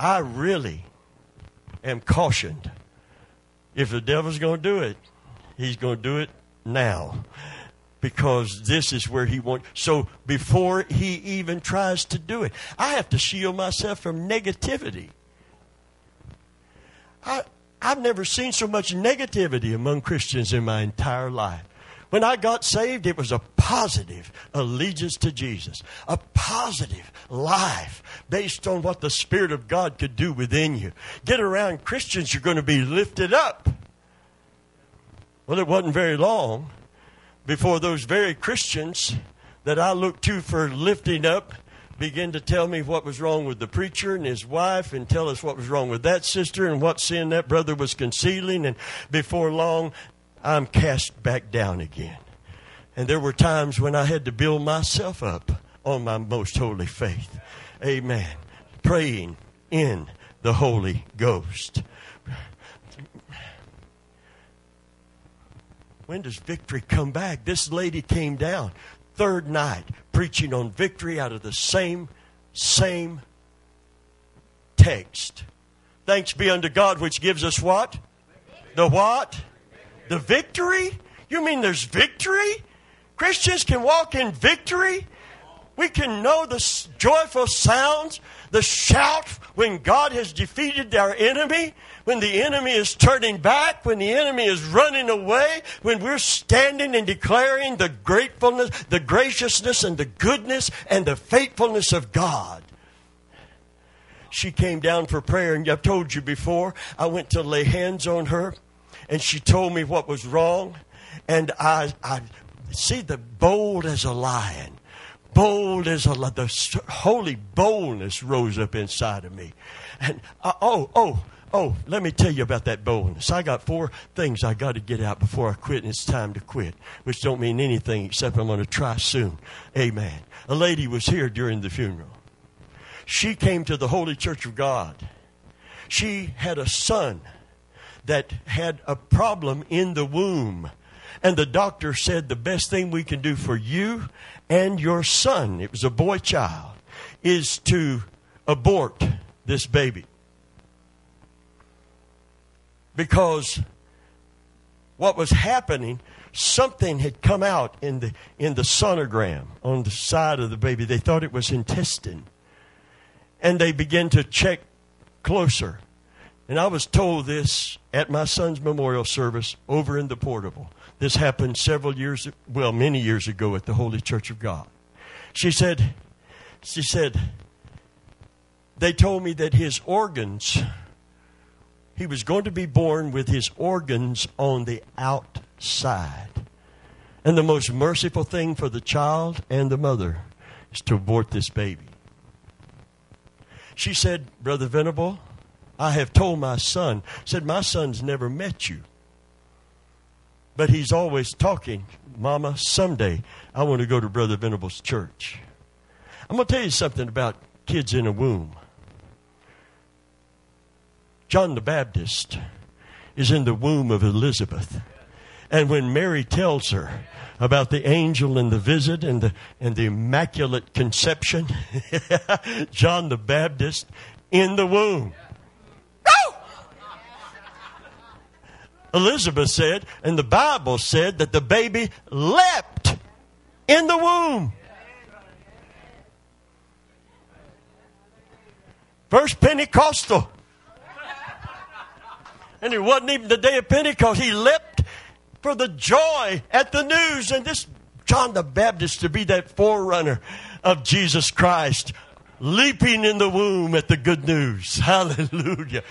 i really am cautioned if the devil's going to do it he's going to do it now because this is where he wants. So before he even tries to do it, I have to shield myself from negativity. I, I've never seen so much negativity among Christians in my entire life. When I got saved, it was a positive allegiance to Jesus, a positive life based on what the Spirit of God could do within you. Get around Christians, you're going to be lifted up. Well, it wasn't very long before those very Christians that I looked to for lifting up began to tell me what was wrong with the preacher and his wife and tell us what was wrong with that sister and what sin that brother was concealing. And before long, I'm cast back down again. And there were times when I had to build myself up on my most holy faith. Amen. Praying in the Holy Ghost. when does victory come back? This lady came down third night preaching on victory out of the same same text. Thanks be unto God which gives us what? The what? The victory? You mean there's victory? Christians can walk in victory? We can know the joyful sounds, the shout when God has defeated our enemy, when the enemy is turning back, when the enemy is running away, when we're standing and declaring the gratefulness, the graciousness, and the goodness and the faithfulness of God. She came down for prayer, and I've told you before, I went to lay hands on her, and she told me what was wrong, and I, I see the bold as a lion bold as a the holy boldness rose up inside of me. And uh, oh, oh, oh, let me tell you about that boldness. I got four things I got to get out before I quit, and it's time to quit, which don't mean anything except I'm going to try soon. Amen. A lady was here during the funeral. She came to the Holy Church of God. She had a son that had a problem in the womb. And the doctor said the best thing we can do for you and your son, it was a boy child, is to abort this baby. Because what was happening, something had come out in the, in the sonogram on the side of the baby. They thought it was intestine. And they began to check closer. And I was told this at my son's memorial service over in the portable. This happened several years, well, many years ago at the Holy Church of God. She said, she said, they told me that his organs, he was going to be born with his organs on the outside. And the most merciful thing for the child and the mother is to abort this baby. She said, Brother Venable, I have told my son, said, My son's never met you. But he's always talking, Mama, someday I want to go to Brother Venable's church. I'm going to tell you something about kids in a womb. John the Baptist is in the womb of Elizabeth. And when Mary tells her about the angel and the visit and the, and the immaculate conception, [LAUGHS] John the Baptist in the womb. Elizabeth said, and the Bible said that the baby leapt in the womb. First Pentecostal. And it wasn't even the day of Pentecost. He leapt for the joy at the news. And this John the Baptist to be that forerunner of Jesus Christ, leaping in the womb at the good news. [LAUGHS] Hallelujah.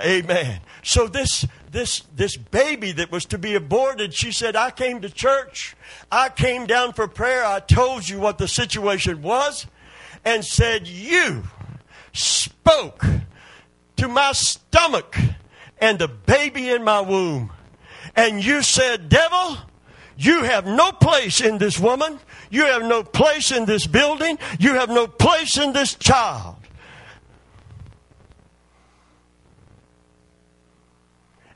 Amen. So this this this baby that was to be aborted, she said, I came to church. I came down for prayer. I told you what the situation was and said, You spoke to my stomach and the baby in my womb. And you said, Devil, you have no place in this woman. You have no place in this building. You have no place in this child.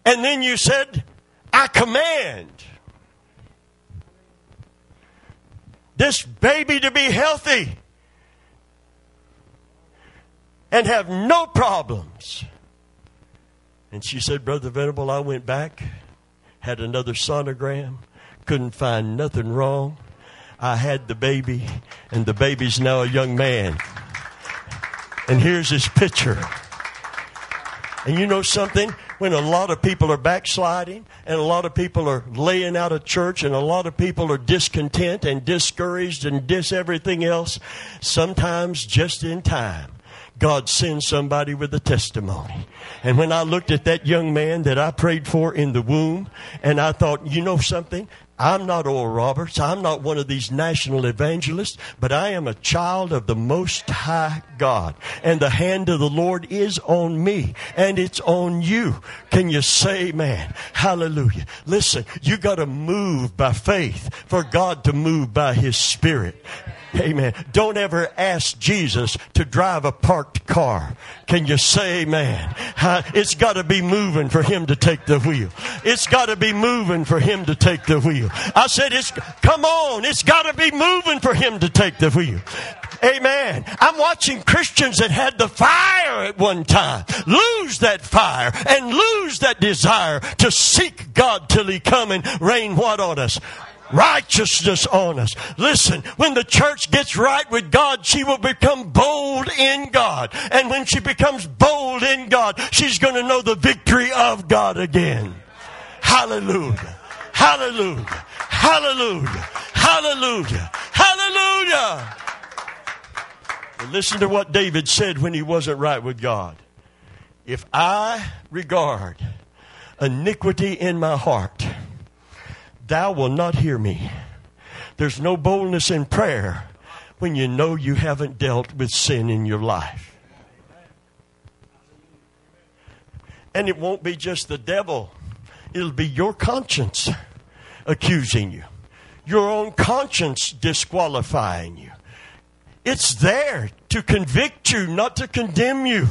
And then you said, I command this baby to be healthy and have no problems. And she said, Brother Venable, I went back, had another sonogram, couldn't find nothing wrong. I had the baby, and the baby's now a young man. And here's his picture. And you know something? When a lot of people are backsliding and a lot of people are laying out of church and a lot of people are discontent and discouraged and dis everything else, sometimes just in time, God sends somebody with a testimony. And when I looked at that young man that I prayed for in the womb, and I thought, you know something? I'm not Oral Roberts. I'm not one of these national evangelists, but I am a child of the Most High God. And the hand of the Lord is on me and it's on you. Can you say amen? Hallelujah. Listen, you got to move by faith for God to move by His Spirit. Amen. Don't ever ask Jesus to drive a parked car. Can you say amen? It's got to be moving for him to take the wheel. It's got to be moving for him to take the wheel. I said, it's, come on. It's got to be moving for him to take the wheel. Amen. I'm watching Christians that had the fire at one time lose that fire and lose that desire to seek God till He come and rain what on us? Righteousness on us. Listen, when the church gets right with God, she will become bold in God. And when she becomes bold in God, she's going to know the victory of God again. Hallelujah. Hallelujah. Hallelujah. Hallelujah. Hallelujah. listen to what David said when he wasn't right with God. If I regard iniquity in my heart, thou will not hear me. There's no boldness in prayer when you know you haven't dealt with sin in your life. And it won't be just the devil, it'll be your conscience accusing you, your own conscience disqualifying you. It's there to convict you, not to condemn you.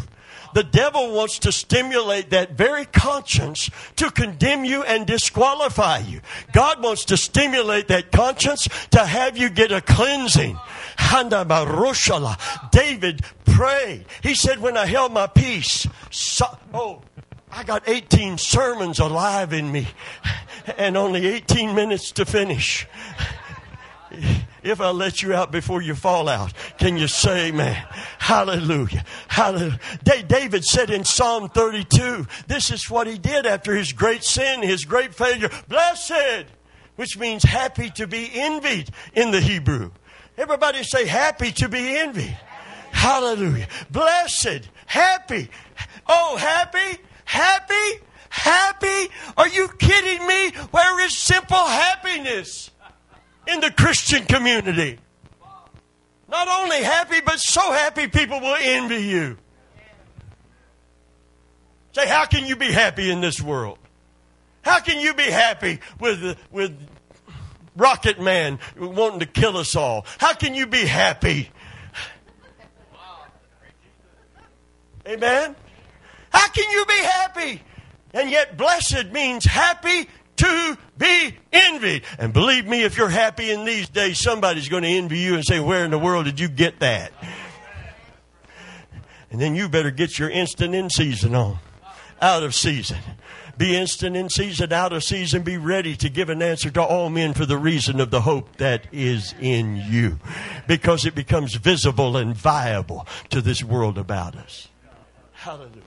The devil wants to stimulate that very conscience to condemn you and disqualify you. God wants to stimulate that conscience to have you get a cleansing. David prayed. He said, When I held my peace, so, oh, I got 18 sermons alive in me and only 18 minutes to finish if I let you out before you fall out. Can you say amen? Hallelujah. Hallelujah. David said in Psalm 32, this is what he did after his great sin, his great failure. Blessed, which means happy to be envied in the Hebrew. Everybody say happy to be envied. Hallelujah. Blessed, happy. Oh, happy, happy, happy. Are you kidding me? Where is simple happiness? In the Christian community. Not only happy, but so happy people will envy you. Say, how can you be happy in this world? How can you be happy with, with Rocket Man wanting to kill us all? How can you be happy? Amen? How can you be happy? And yet, blessed means happy to be envied. And believe me, if you're happy in these days, somebody's going to envy you and say, Where in the world did you get that? And then you better get your instant in season on, out of season. Be instant in season, out of season. Be ready to give an answer to all men for the reason of the hope that is in you. Because it becomes visible and viable to this world about us. Hallelujah.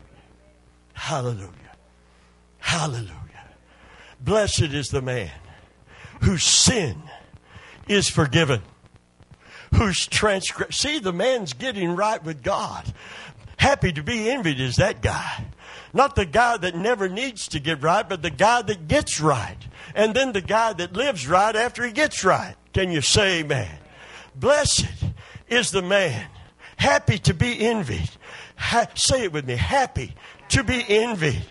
Hallelujah. Hallelujah. Blessed is the man whose sin is forgiven. Whose transgression. See, the man's getting right with God. Happy to be envied is that guy. Not the guy that never needs to get right, but the guy that gets right. And then the guy that lives right after he gets right. Can you say amen? Blessed is the man. Happy to be envied. Ha- say it with me. Happy to be envied.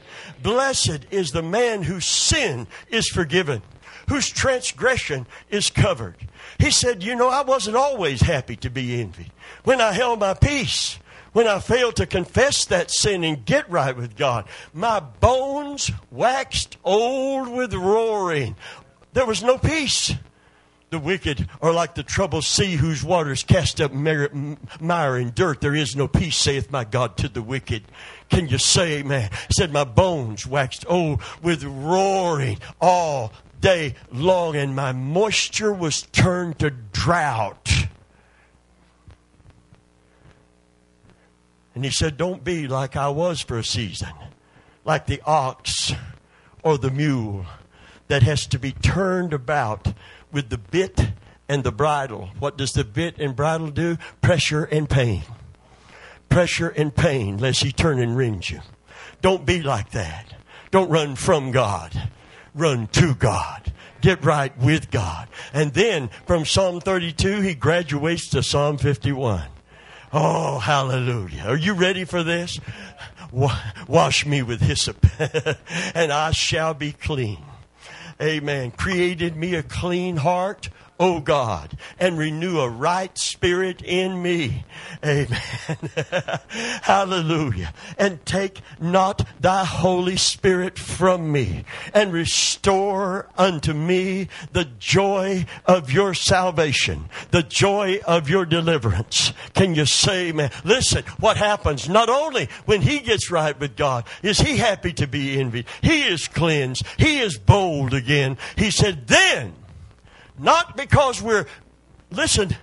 Blessed is the man whose sin is forgiven, whose transgression is covered. He said, You know, I wasn't always happy to be envied. When I held my peace, when I failed to confess that sin and get right with God, my bones waxed old with roaring. There was no peace. The wicked are like the troubled sea whose waters cast up mire and dirt. There is no peace, saith my God to the wicked. Can you say man? Said, My bones waxed old with roaring all day long, and my moisture was turned to drought. And he said, Don't be like I was for a season, like the ox or the mule that has to be turned about with the bit and the bridle. What does the bit and bridle do? Pressure and pain. Pressure and pain, lest he turn and rend you. Don't be like that. Don't run from God. Run to God. Get right with God. And then from Psalm 32, he graduates to Psalm 51. Oh, hallelujah. Are you ready for this? Wash me with hyssop, [LAUGHS] and I shall be clean. Amen. Created me a clean heart O God, and renew a right spirit in me. Amen. [LAUGHS] Hallelujah. And take not thy Holy Spirit from me, and restore unto me the joy of your salvation, the joy of your deliverance. Can you say, man? Listen, what happens not only when he gets right with God, is he happy to be envied, he is cleansed, he is bold again. He said, then not because we're, listen,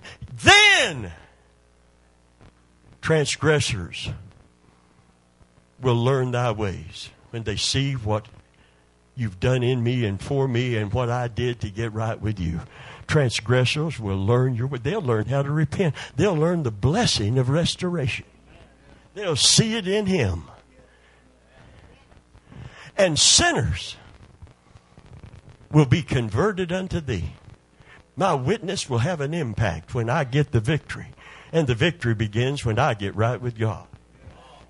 then transgressors will learn thy ways when they see what you've done in me and for me and what I did to get right with you. Transgressors will learn your way. They'll learn how to repent. They'll learn the blessing of restoration. They'll see it in Him. And sinners will be converted unto thee. My witness will have an impact when I get the victory. And the victory begins when I get right with God.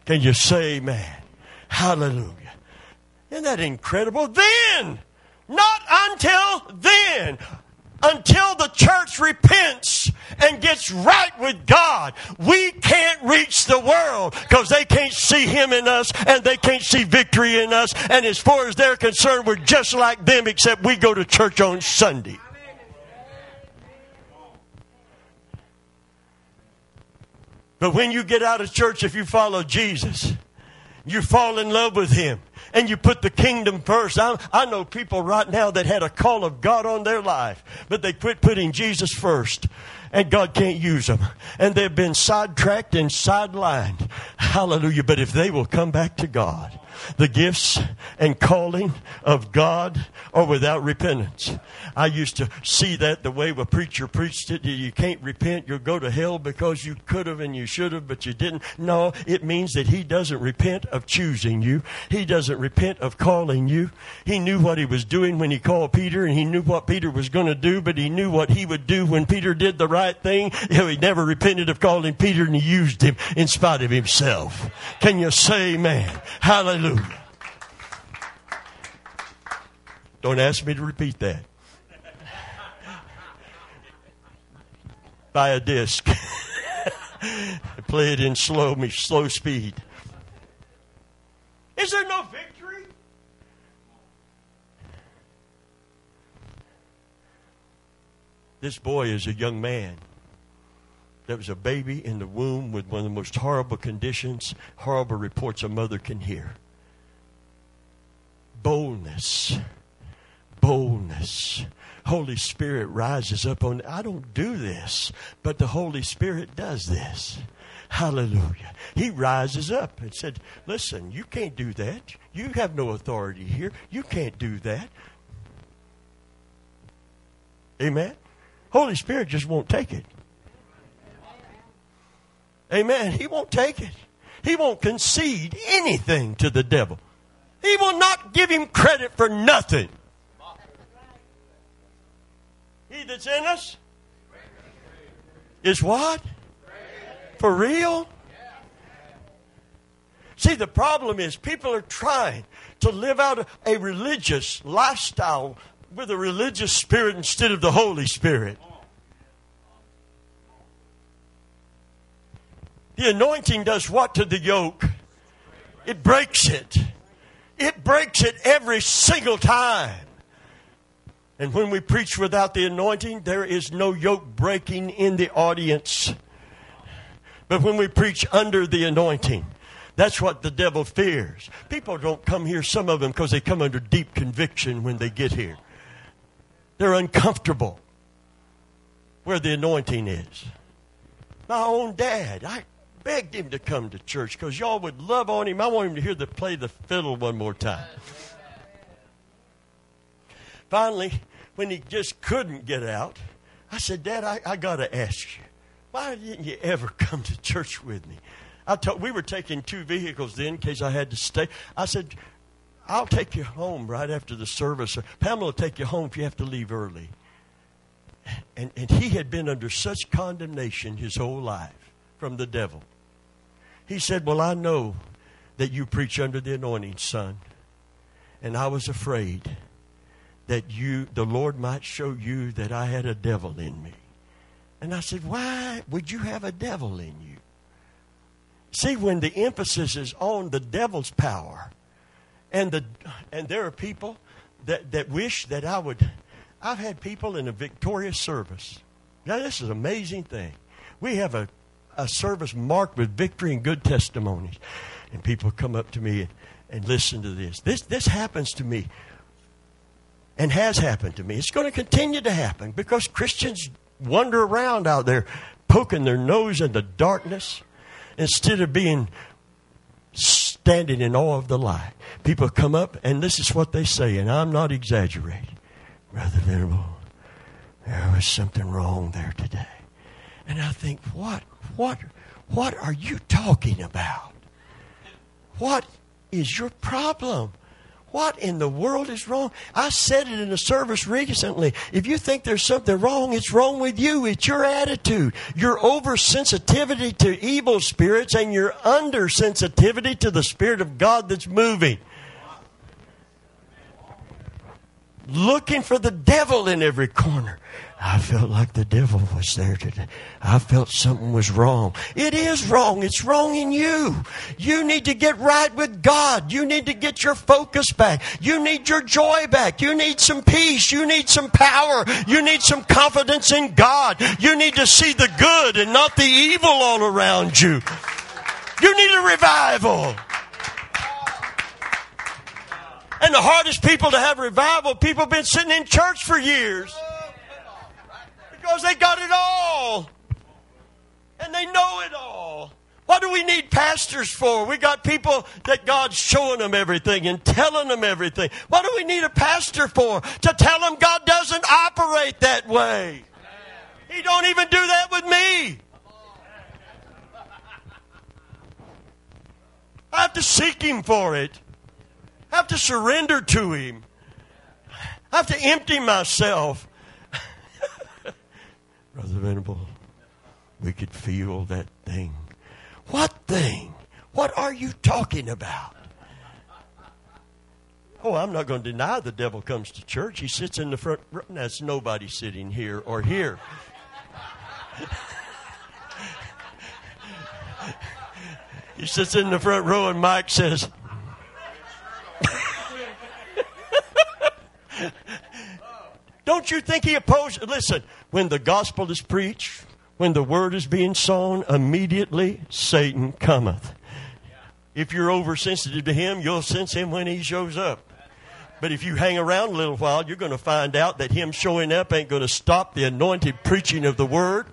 Can you say amen? Hallelujah. Isn't that incredible? Then, not until then, until the church repents and gets right with God, we can't reach the world because they can't see Him in us and they can't see victory in us. And as far as they're concerned, we're just like them, except we go to church on Sunday. But when you get out of church, if you follow Jesus, you fall in love with Him and you put the kingdom first. I, I, know people right now that had a call of God on their life, but they quit putting Jesus first and God can't use them. And they've been sidetracked and sidelined. Hallelujah. But if they will come back to God, the gifts and calling of God are without repentance. I used to see that the way a preacher preached it. You can't repent, you'll go to hell because you could have and you should have, but you didn't. No, it means that he doesn't repent of choosing you. He doesn't repent of calling you. He knew what he was doing when he called Peter, and he knew what Peter was going to do, but he knew what he would do when Peter did the right thing. He never repented of calling Peter, and he used him in spite of himself. Can you say amen? Hallelujah. Hallelujah. Don't ask me to repeat that. Buy a disc. [LAUGHS] Play it in slow me slow speed. Is there no victory? This boy is a young man that was a baby in the womb with one of the most horrible conditions, horrible reports a mother can hear boldness. Boldness. Holy Spirit rises up on. I don't do this, but the Holy Spirit does this. Hallelujah. He rises up and said, Listen, you can't do that. You have no authority here. You can't do that. Amen. Holy Spirit just won't take it. Amen. He won't take it. He won't concede anything to the devil. He will not give him credit for nothing. He that's in us is what? For real? See, the problem is people are trying to live out a religious lifestyle with a religious spirit instead of the Holy Spirit. The anointing does what to the yoke? It breaks it. It breaks it every single time. And when we preach without the anointing, there is no yoke breaking in the audience. But when we preach under the anointing, that's what the devil fears. People don't come here, some of them, because they come under deep conviction when they get here. They're uncomfortable where the anointing is. My own dad, I begged him to come to church because y'all would love on him. I want him to hear the play the fiddle one more time. Finally, when he just couldn't get out, I said, Dad, I, I got to ask you, why didn't you ever [LAUGHS] come to church with me? I told, we were taking two vehicles then in case I had to stay. I said, I'll take you home right after the service. Pamela will take you home if you have to leave early. And, and he had been under such condemnation his whole life from the devil. He said, Well, I know that you preach under the anointing, son. And I was afraid that you, the Lord might show you that I had a devil in me. And I said, Why would you have a devil in you? See, when the emphasis is on the devil's power, and the and there are people that, that wish that I would I've had people in a victorious service. Now this is an amazing thing. We have a, a service marked with victory and good testimonies. And people come up to me and, and listen to this. This this happens to me and has happened to me. It's going to continue to happen because Christians wander around out there poking their nose in the darkness instead of being standing in awe of the light. People come up and this is what they say, and I'm not exaggerating. Brother Venable, there was something wrong there today. And I think, what, what, what are you talking about? What is your problem? What in the world is wrong? I said it in a service recently. If you think there's something wrong, it's wrong with you. It's your attitude, your oversensitivity to evil spirits, and your undersensitivity to the Spirit of God that's moving. Looking for the devil in every corner. I felt like the devil was there today. I felt something was wrong. It is wrong. It's wrong in you. You need to get right with God. You need to get your focus back. You need your joy back. You need some peace. You need some power. You need some confidence in God. You need to see the good and not the evil all around you. You need a revival. And the hardest people to have revival, people have been sitting in church for years because they got it all. And they know it all. What do we need pastors for? We got people that God's showing them everything and telling them everything. What do we need a pastor for? To tell them God doesn't operate that way. He don't even do that with me. I have to seek him for it. I have to surrender to him. I have to empty myself. Brother Venable, we could feel that thing. What thing? What are you talking about? Oh, I'm not going to deny the devil comes to church. He sits in the front row. That's nobody sitting here or here. [LAUGHS] he sits in the front row, and Mike says, [LAUGHS] Don't you think he opposed? Listen, when the gospel is preached, when the word is being sown, immediately Satan cometh. If you're oversensitive to him, you'll sense him when he shows up. But if you hang around a little while, you're going to find out that him showing up ain't going to stop the anointed preaching of the word.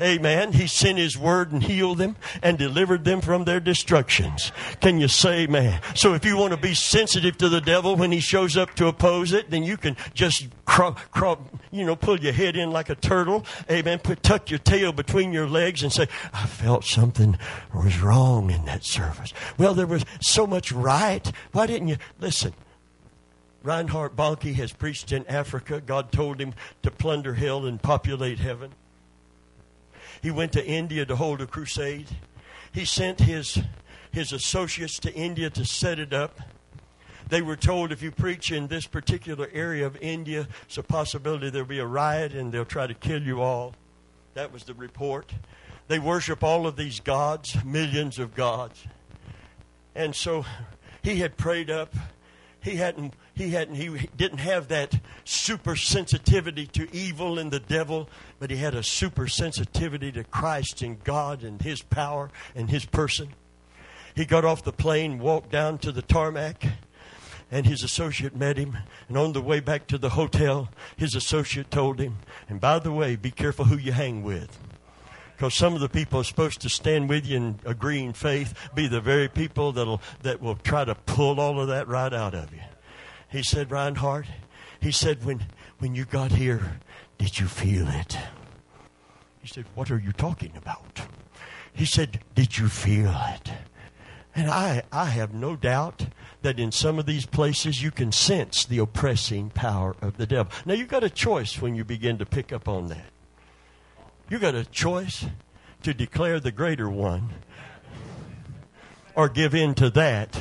Amen. He sent his word and healed them and delivered them from their destructions. Can you say amen? So if you want to be sensitive to the devil when he shows up to oppose it, then you can just crawl, crawl, you know, pull your head in like a turtle. Amen. Put, tuck your tail between your legs and say, I felt something was wrong in that service. Well, there was so much right. Why didn't you listen? Reinhard Bonnke has preached in Africa. God told him to plunder hell and populate heaven. He went to India to hold a crusade. He sent his, his associates to India to set it up. They were told if you preach in this particular area of India, it's a possibility there'll be a riot and they'll try to kill you all. That was the report. They worship all of these gods, millions of gods. And so he had prayed up. He hadn't he hadn't he didn't have that super sensitivity to evil and the devil but he had a super sensitivity to christ and god and his power and his person. He got off the plane walked down to the tarmac and his associate met him. And on the way back to the hotel his associate told him and by the way be careful who you hang with because some of the people are supposed to stand with you and agree in faith be the very people that'll that will try to pull all of that right out of you he said, Reinhard, he said, when, when you got here, did you feel it? He said, What are you talking about? He said, Did you feel it? And I, I have no doubt that in some of these places you can sense the oppressing power of the devil. Now, you've got a choice when you begin to pick up on that. You've got a choice to declare the greater one or give in to that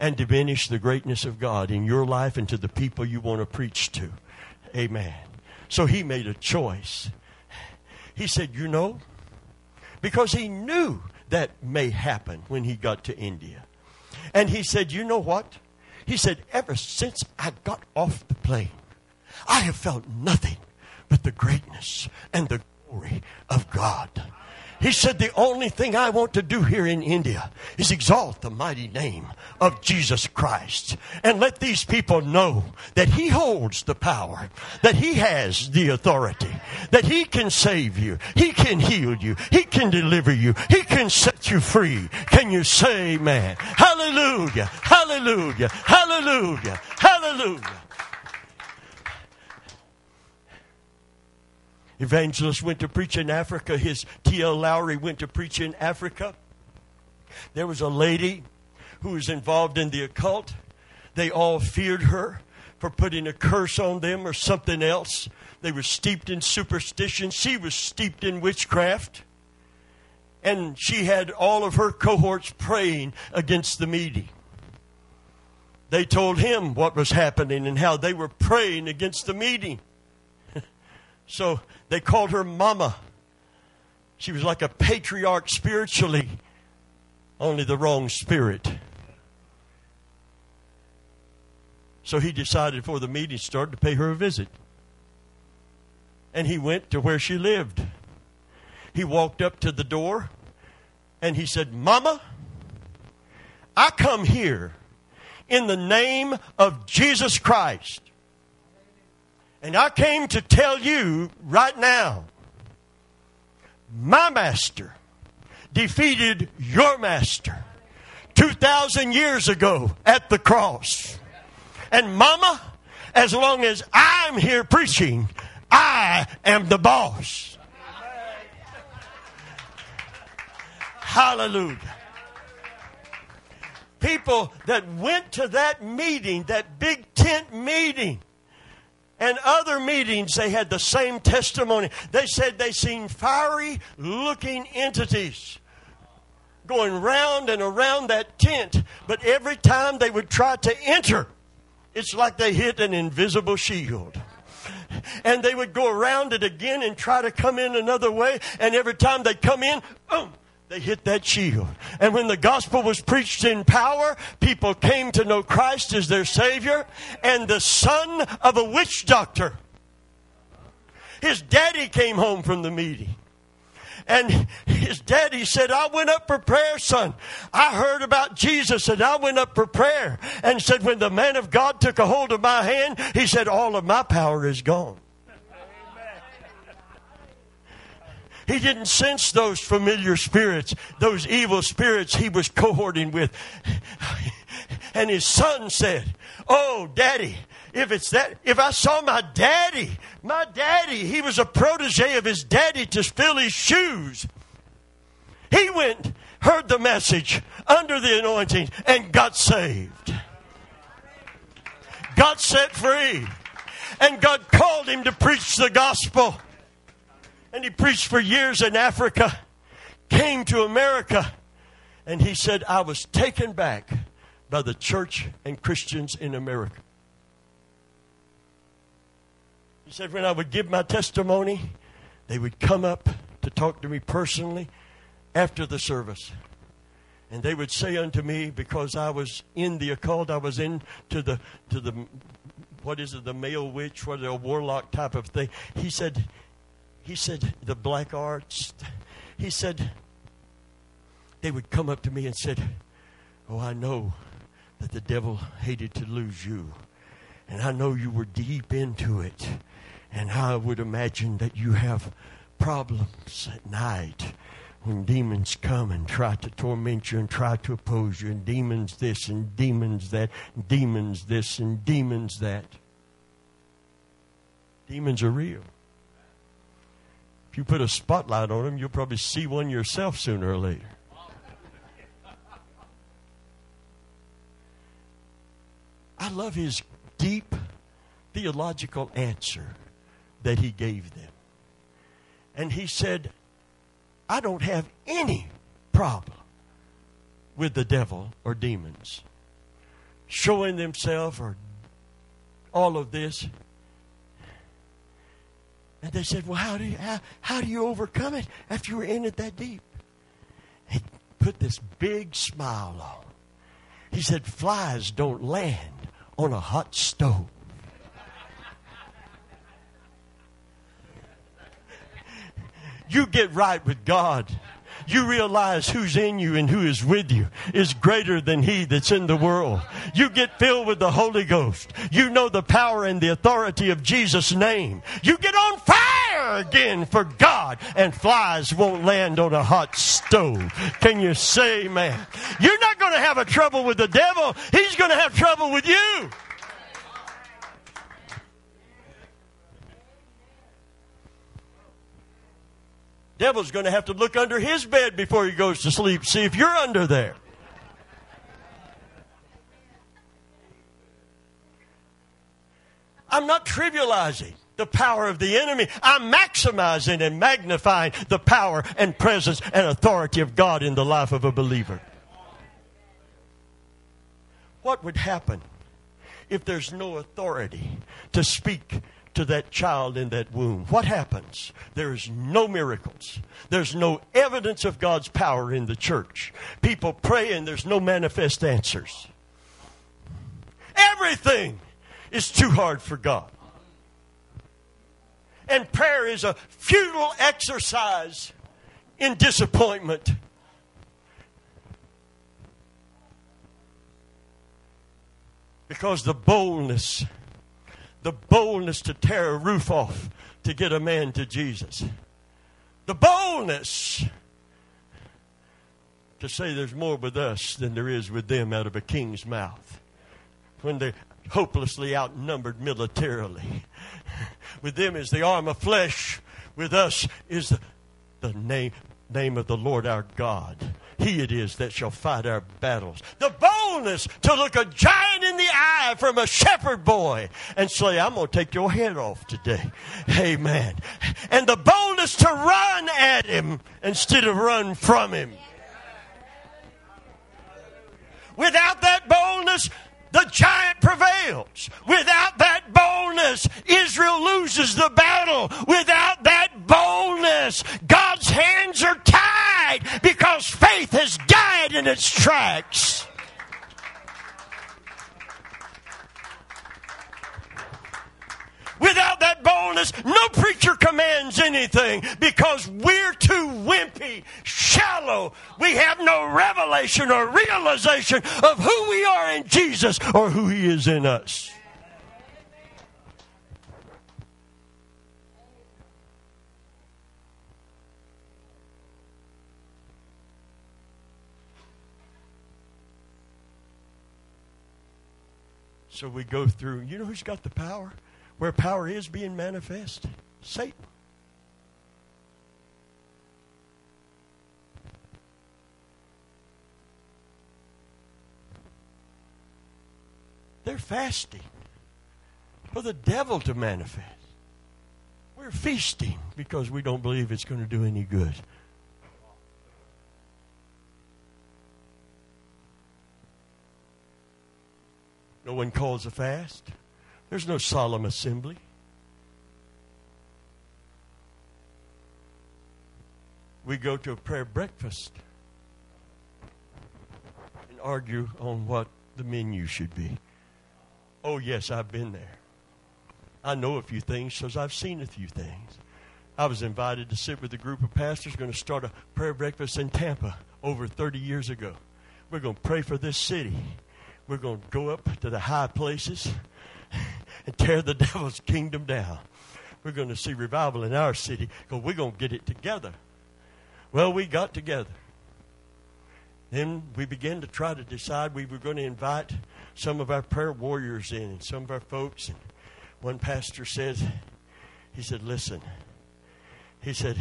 and diminish the greatness of God in your life and to the people you want to preach to. Amen. So he made a choice. He said, You know, because he knew that may happen when he got to India. And he said, You know what? He said, Ever since I got off the plane, I have felt nothing but the greatness and the glory of God. He said, The only thing I want to do here in India is exalt the mighty name of Jesus Christ and let these people know that He holds the power, that He has the authority, that He can save you, He can heal you, He can deliver you, He can set you free. Can you say amen? Hallelujah, hallelujah, hallelujah, hallelujah. Evangelist went to preach in Africa. His T.L. Lowery went to preach in Africa. There was a lady who was involved in the occult. They all feared her for putting a curse on them or something else. They were steeped in superstition. She was steeped in witchcraft. And she had all of her cohorts praying against the meeting. They told him what was happening and how they were praying against the meeting. So they called her Mama. She was like a patriarch spiritually, only the wrong spirit. So he decided before the meeting started to pay her a visit. And he went to where she lived. He walked up to the door and he said, Mama, I come here in the name of Jesus Christ and I came to tell you right now my master defeated your master 2,000 years ago at the cross. And, Mama, as long as I'm here preaching, I am the boss. Hallelujah. People that went to that meeting, that big tent meeting, and other meetings, they had the same testimony. They said they seen fiery looking entities going round and around that tent, but every time they would try to enter, it's like they hit an invisible shield. And they would go around it again and try to come in another way, and every time they come in, boom, they hit that shield. And when the gospel was preached in power, people came to know Christ as their Savior. And the son of a witch doctor, his daddy came home from the meeting. And his daddy said, I went up for prayer, son. I heard about Jesus and I went up for prayer. And said, when the man of God took a hold of my hand, he said, all of my power is gone. He didn't sense those familiar spirits, those evil spirits he was cohorting with. And his son said, Oh, daddy, if it's that, if I saw my daddy, my daddy, he was a protege of his daddy to fill his shoes. He went, heard the message under the anointing, and got saved. Got set free. And God called him to preach the gospel. And he preached for years in Africa, came to America, and he said, I was taken back by the church and Christians in America. He said, when I would give my testimony, they would come up to talk to me personally after the service. And they would say unto me, because I was in the occult, I was into the to the what is it, the male witch, what a warlock type of thing. He said, he said the black arts. He said they would come up to me and said, "Oh, I know that the devil hated to lose you, and I know you were deep into it, and I would imagine that you have problems at night." when demons come and try to torment you and try to oppose you, and demons this and demons that, and demons this and demons that. Demons are real. If you put a spotlight on them, you'll probably see one yourself sooner or later. I love his deep theological answer that he gave them. And he said, I don't have any problem with the devil or demons showing themselves or all of this. And they said, Well, how do you, how, how do you overcome it after you were in it that deep? He put this big smile on. He said, Flies don't land on a hot stove. [LAUGHS] you get right with God, you realize who's in you and who is with you is greater than he that's in the world. You get filled with the Holy Ghost. You know the power and the authority of Jesus' name. You get on fire again for God and flies won't land on a hot stove. Can you say, man? You're not going to have a trouble with the devil. He's going to have trouble with you. Devil's going to have to look under his bed before he goes to sleep, see if you're under there. I'm not trivializing the power of the enemy. I'm maximizing and magnifying the power and presence and authority of God in the life of a believer. What would happen if there's no authority to speak to that child in that womb, what happens? There's no miracles. There's no evidence of God's power in the church. People pray and there's no manifest answers. Everything is too hard for God. And prayer is a futile exercise in disappointment. Because the boldness the boldness to tear a roof off to get a man to Jesus. The boldness to say there's more with us than there is with them out of a king's mouth. When they're hopelessly outnumbered militarily. [LAUGHS] With them is the arm of flesh. With us is the, the name, name of the Lord our God. He it is that shall fight our battles. The boldness to look a giant in the eye from a shepherd boy and say, I'm going to take your head off today. Amen. And the boldness to run at him instead of run from him. Without that boldness, the giant prevails. Without that boldness, Israel loses the battle. Without that boldness, God's hands are tied because faith has died in its tracks. Without that boldness. No preacher commands anything because we're too wimpy, shallow. We have no revelation or realization of who we are in Jesus or who He is in us. So we go through. You know who's got the power? Where power is being manifest? Satan. They're fasting for the devil to manifest. We're feasting because we don't believe it's going to do any good. No one calls a fast. There's no solemn assembly. We go to a prayer breakfast and argue on what the menu should be. Oh, yes, I've been there. I know a few things because I've seen a few things. I was invited to sit with a group of pastors going to start a prayer breakfast in Tampa over 30 years ago. We're going to pray for this city. We're going to go up to the high places [LAUGHS] and tear the [LAUGHS] devil's kingdom down. We're going to see revival in our city because we're going to get it together. Well, we got together. Then we began to try to decide we were going to invite some of our prayer warriors in and some of our folks. And one pastor said, he said, listen, he said,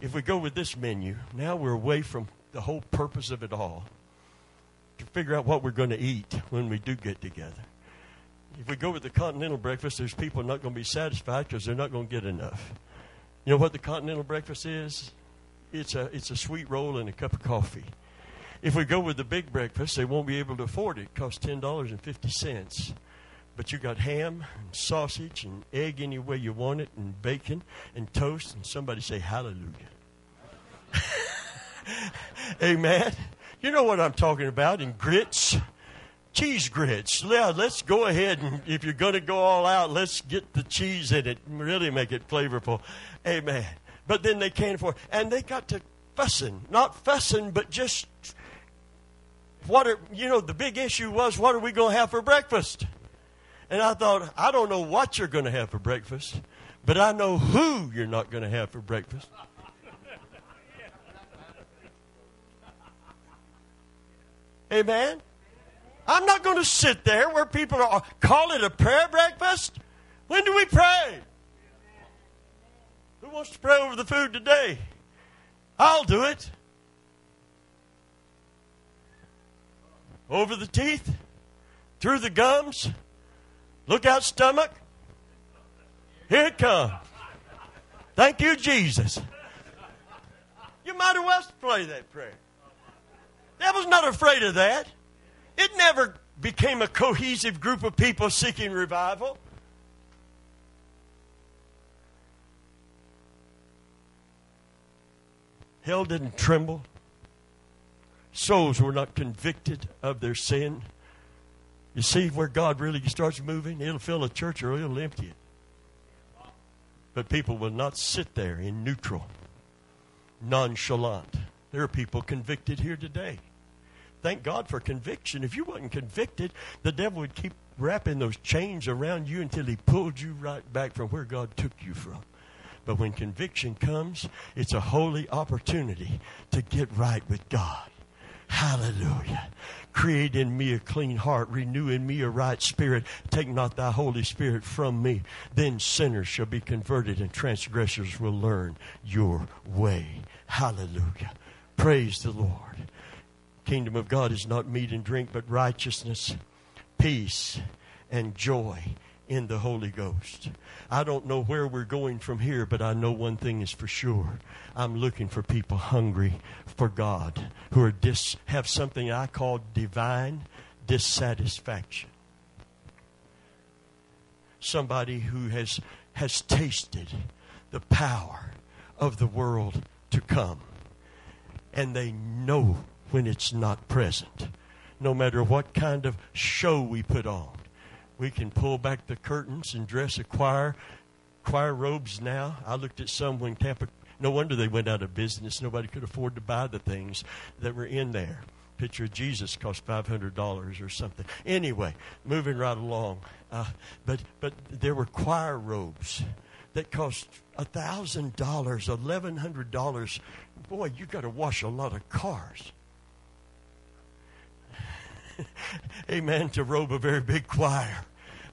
if we go with this menu, now we're away from the whole purpose of it all to figure out what we're going to eat when we do get together. If we go with the continental breakfast, there's people not going to be satisfied because they're not going to get enough. You know what the continental breakfast is? It's a, it's a sweet roll and a cup of coffee. If we go with the big breakfast, they won't be able to afford it. It costs $10.50. But you got ham and sausage and egg any way you want it, and bacon and toast, and somebody say hallelujah. [LAUGHS] Amen. You know what I'm talking about in grits? Cheese grits. Yeah, let's go ahead and if you're going to go all out, let's get the cheese in it and really make it flavorful. Amen. But then they can't afford, and they got to fussing, not fussing, but just what are, you know, the big issue was what are we going to have for breakfast? And I thought, I don't know what you're going to have for breakfast, but I know who you're not going to have for breakfast. Amen? I'm not going to sit there where people are, call it a prayer breakfast. When do we pray? Who wants to pray over the food today? I'll do it. Over the teeth, through the gums, look out stomach. Here it comes. Thank you, Jesus. You might as well play that prayer. Devil's not afraid of that. It never became a cohesive group of people seeking revival. Hell didn't tremble. Souls were not convicted of their sin. You see, where God really starts moving, it'll fill a church or it'll empty it. But people will not sit there in neutral, nonchalant. There are people convicted here today. Thank God for conviction. If you wasn't convicted, the devil would keep wrapping those chains around you until he pulled you right back from where God took you from. But when conviction comes, it's a holy opportunity to get right with God. Hallelujah. Create in me a clean heart, renew in me a right spirit. Take not thy Holy Spirit from me. Then sinners shall be converted and transgressors will learn your way. Hallelujah. Praise the Lord. Kingdom of God is not meat and drink, but righteousness, peace, and joy in the Holy Ghost. I don't know where we're going from here, but I know one thing is for sure. I'm looking for people hungry for God who are dis, have something I call divine dissatisfaction. Somebody who has, has tasted the power of the world to come and they know when it's not present. No matter what kind of show we put on, We can pull back the curtains and dress a choir. Choir robes now. I looked at some when Tampa. No wonder they went out of business. Nobody could afford to buy the things that were in there. Picture of Jesus cost five hundred dollars or something. Anyway, moving right along. Uh, but but there were choir robes that cost thousand dollars, eleven hundred dollars. Boy, you got to wash a lot of cars. [LAUGHS] Amen. To robe a very big choir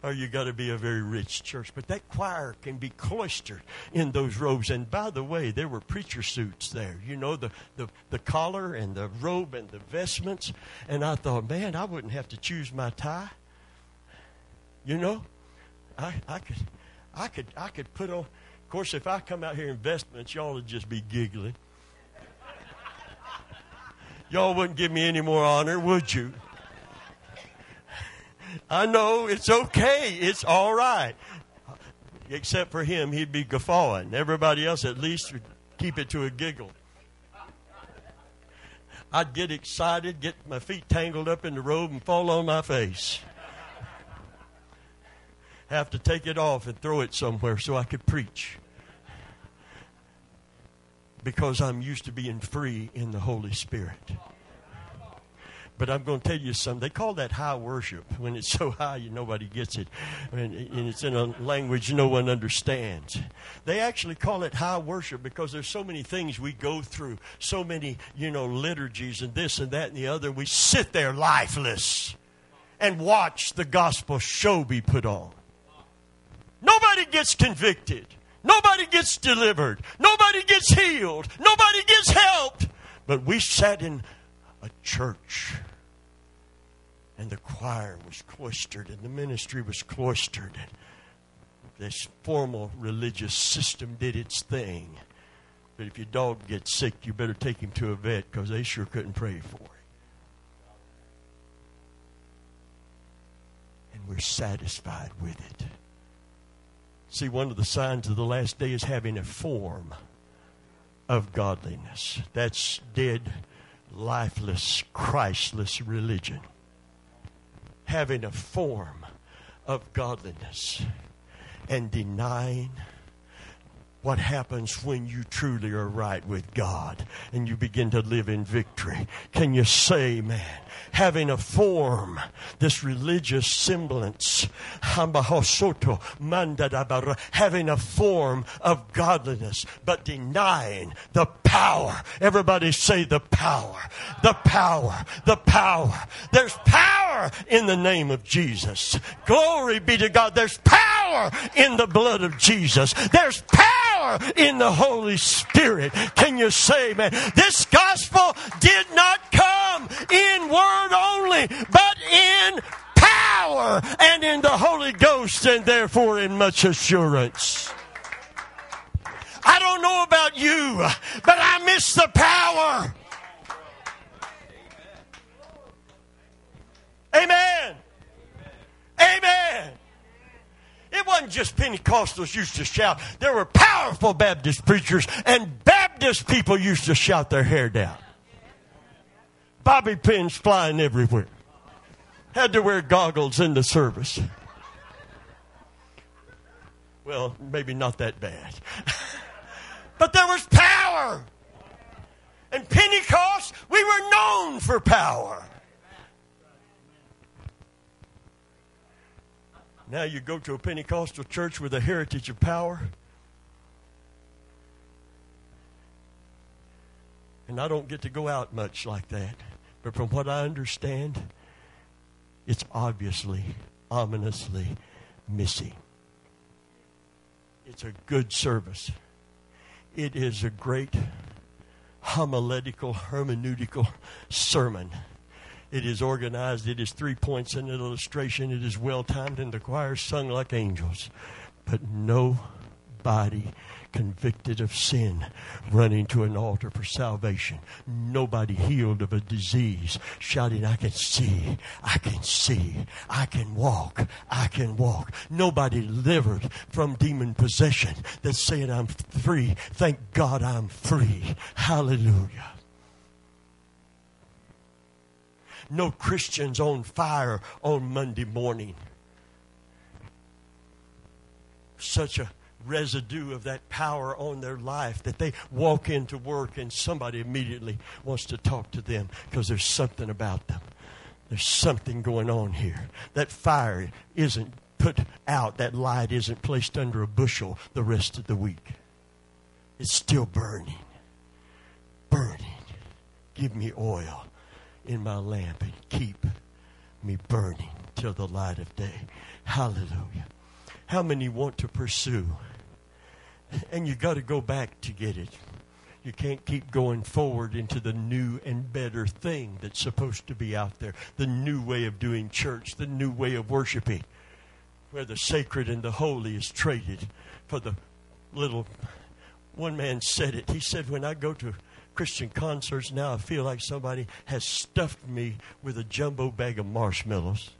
or you got to be a very rich church. But that choir can be cloistered in those robes. And by the way, there were preacher suits there. You know, the, the, the collar and the robe and the vestments. And I thought, man, I wouldn't have to choose my tie. You know, I, I could, I could, I could put on. Of course, if I come out here in vestments, y'all would just be giggling. [LAUGHS] Y'all wouldn't give me any more honor, would you? I know it's okay. It's all right. Except for him, he'd be guffawing. Everybody else at least would keep it to a giggle. I'd get excited, get my feet tangled up in the robe, and fall on my face. Have to take it off and throw it somewhere so I could preach. Because I'm used to being free in the Holy Spirit. But I'm going to tell you something. They call that high worship. When it's so high, you, nobody gets it. And, and it's in a language no one understands. They actually call it high worship because there's so many things we go through, so many, you know, liturgies and this and that and the other. We sit there lifeless and watch the gospel show be put on. Nobody gets convicted. Nobody gets delivered. Nobody gets healed. Nobody gets helped. But we sat in church. And the choir was cloistered, and the ministry was cloistered. And this formal religious system did its thing. But if your dog gets sick, you better take him to a vet because they sure couldn't pray for him. And we're satisfied with it. See, one of the signs of the last day is having a form of godliness. That's dead lifeless, Christless religion, having a form of godliness and denying what happens when you truly are right with God and you begin to live in victory. Can you say, man, having a form, this religious semblance, having a form of godliness, but denying the power. Everybody say the power, the power, the power. There's power in the name of Jesus. Glory be to God. There's power in the blood of Jesus. There's power in the Holy Spirit. Can you say, man, this gospel did not come in word only, but in power and in the Holy Ghost, and therefore in much assurance. I don't know about you, but I miss the power. Amen. Amen. It wasn't just Pentecostals used to shout. There were powerful Baptist preachers, and Baptist people used to shout their hair down. Bobby pins flying everywhere. Had to wear goggles in the service. Well, maybe not that bad. [LAUGHS] but there was power. And Pentecost, we were known for power. Now you go to a Pentecostal church with a heritage of power. And I don't get to go out much like that. But from what I understand, it's obviously, ominously missing. It's a good service. It is a great homiletical, hermeneutical sermon it is organized. It is three points in an illustration. It is well timed, and the choir sung like angels. But nobody convicted of sin running to an altar for salvation. Nobody healed of a disease shouting, I can see, I can see, I can walk, I can walk. Nobody delivered from demon possession that's saying, I'm free. Thank God I'm free. Hallelujah. No Christians on fire on Monday morning such a residue of that power on their life that they walk into work and somebody immediately wants to talk to them because there's something about them. There's something going on here. That fire isn't put out, that light isn't placed under a bushel the rest of the week. It's still burning. Burning. Give me oil in my lamp and keep me burning till the light of day. Hallelujah. How many want to pursue? And you got to go back to get it. You can't keep going forward into the new and better thing that's supposed to be out there. The new way of doing church, the new way of worshiping, where the sacred and the holy is traded for the little. One man said it. He said, When I go to Christian concerts now, I feel like somebody has stuffed me with a jumbo bag of marshmallows.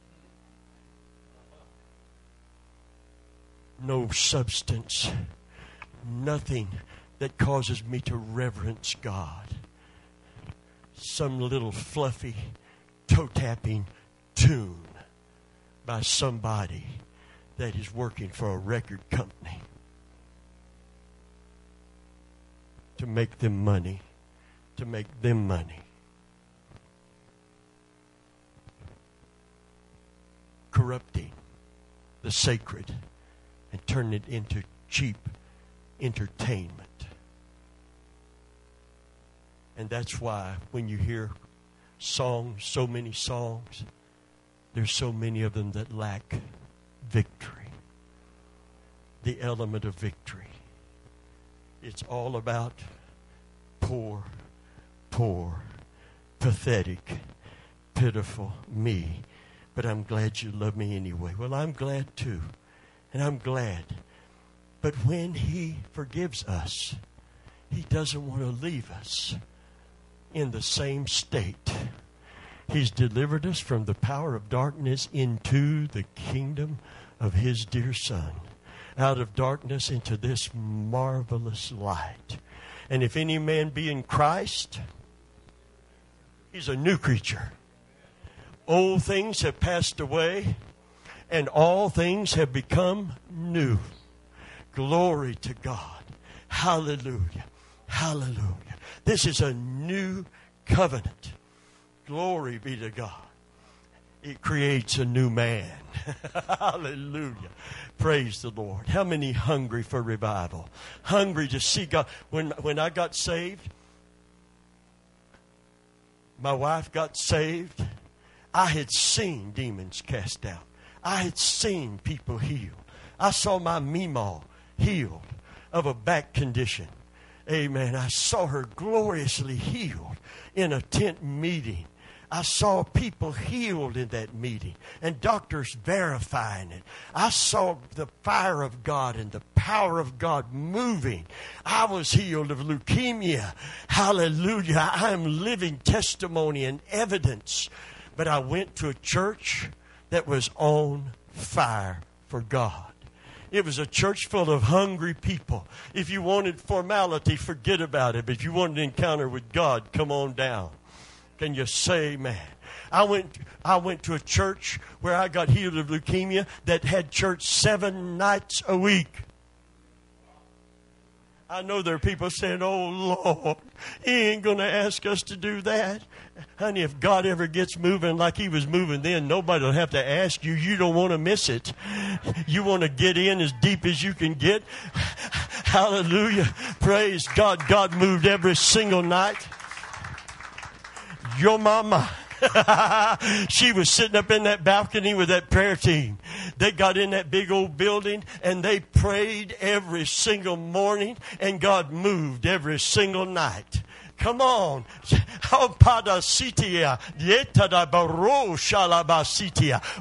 No substance, nothing that causes me to reverence God. Some little fluffy, toe tapping tune by somebody that is working for a record company to make them money to make them money. Corrupting the sacred and turning it into cheap entertainment. And that's why when you hear songs, so many songs, there's so many of them that lack victory. The element of victory. It's all about poor poor, pathetic, pitiful me. But I'm glad you love me anyway. Well, I'm glad too. And I'm glad. But when He forgives us, He doesn't want to leave us in the same state. He's delivered us from the power of darkness into the kingdom of His dear Son, out of darkness into this marvelous light. And if any man be in Christ, He's a new creature. Old things have passed away, and all things have become new. Glory to God. Hallelujah. Hallelujah. This is a new covenant. Glory be to God. It creates a new man. [LAUGHS] Hallelujah. Praise the Lord. How many hungry for revival? Hungry to see God. When, when I got saved, my wife got saved, I had seen demons cast out. I had seen people healed. I saw my Meemaw healed of a back condition. Amen. I saw her gloriously healed in a tent meeting. I saw people healed in that meeting and doctors verifying it. I saw the fire of God and the power of God moving. I was healed of leukemia. Hallelujah. I am living testimony and evidence. But I went to a church that was on fire for God. It was a church full of hungry people. If you wanted formality, forget about it. But if you wanted an encounter with God, come on down. Can you say amen? I went, I went to a church where I got healed of leukemia that had church seven nights a week. I know there are people saying, Oh Lord, He ain't going to ask us to do that. Honey, if God ever gets moving like He was moving then, nobody will have to ask you. You don't want to miss it. You want to get in as deep as you can get. [LAUGHS] Hallelujah. Praise God. God moved every single night your mama. [LAUGHS] she was sitting up in that balcony with that prayer team. They got in that big old building and they prayed every single morning and God moved every single night. Come on. [LAUGHS] Oh,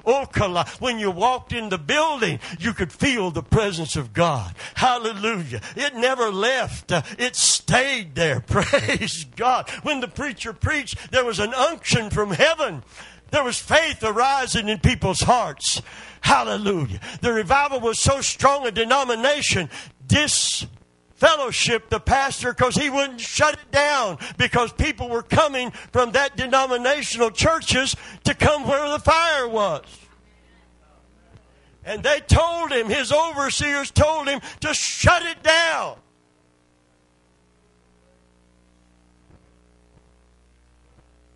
oh, when you walked in the building, you could feel the presence of God. Hallelujah. It never left. Uh, it stayed there. [LAUGHS] Praise God. When the preacher preached, there was an unction from heaven. There was faith arising in people's hearts. Hallelujah. The revival was so strong a denomination dis fellowship the pastor because he wouldn't shut it down because people were coming from that denominational churches to come where the fire was. And they told him, his overseers told him to shut it down.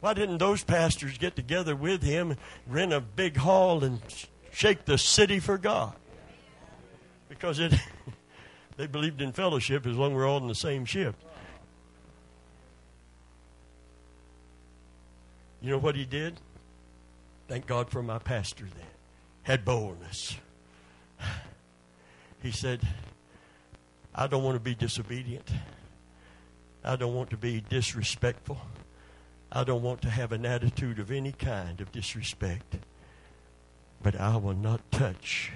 Why didn't those pastors get together with him, rent a big hall, and shake the city for God? Because it, [LAUGHS] they believed in fellowship as long as we're all in the same ship. You know what he did? Thank God for my pastor then. Had boldness. He said, I don't want to be disobedient. I don't want to be disrespectful. I don't want to have an attitude of any kind of disrespect. But I will not touch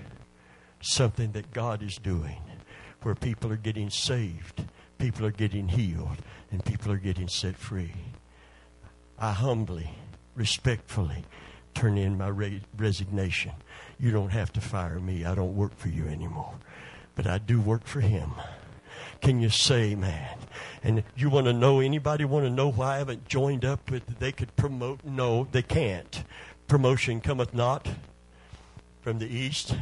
something that God is doing where people are getting saved, people are getting healed, and people are getting set free. I humbly, respectfully turn in my re- resignation. You don't have to fire me. I don't work for you anymore. But I do work for Him. Can you say, man? And you want to know, anybody want to know why I haven't joined up with, they could promote? No, they can't. Promotion cometh not from the east,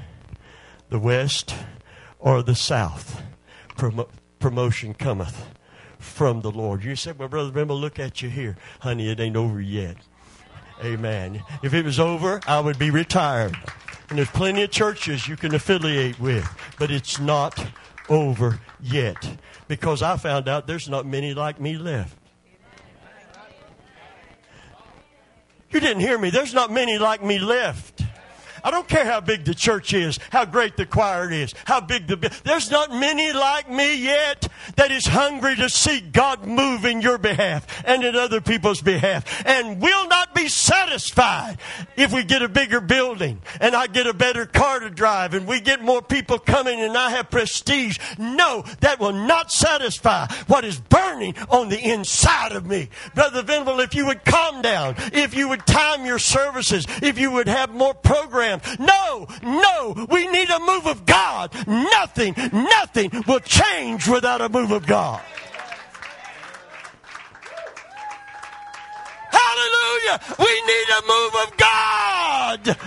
the west, or the south. Promo- promotion cometh from the Lord. You said, well, Brother Venable, look at you here. Honey, it ain't over yet. Amen. If it was over, I would be retired. And there's plenty of churches you can affiliate with, but it's not over yet because I found out there's not many like me left. You didn't hear me. There's not many like me left. I don't care how big the church is, how great the choir is, how big the. There's not many like me yet that is hungry to see God move in your behalf and in other people's behalf, and will not be satisfied if we get a bigger building and I get a better car to drive and we get more people coming and I have prestige. No, that will not satisfy what is burning on the inside of me, brother Venable. If you would calm down, if you would time your services, if you would have more programs no, no, we need a move of God. Nothing, nothing will change without a move of God. Hallelujah. We need a move of God.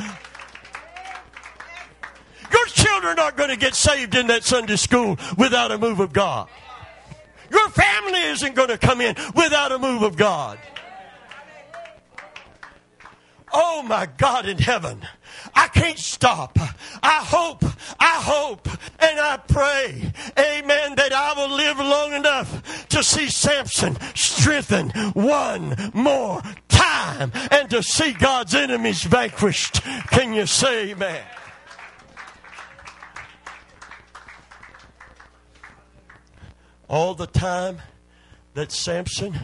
Your children aren't going to get saved in that Sunday school without a move of God. Your family isn't going to come in without a move of God. Oh my God in heaven. I can't stop. I hope, I hope, and I pray, amen, that I will live long enough to see Samson strengthened one more time and to see God's enemies vanquished. Can you say amen? All the time that Samson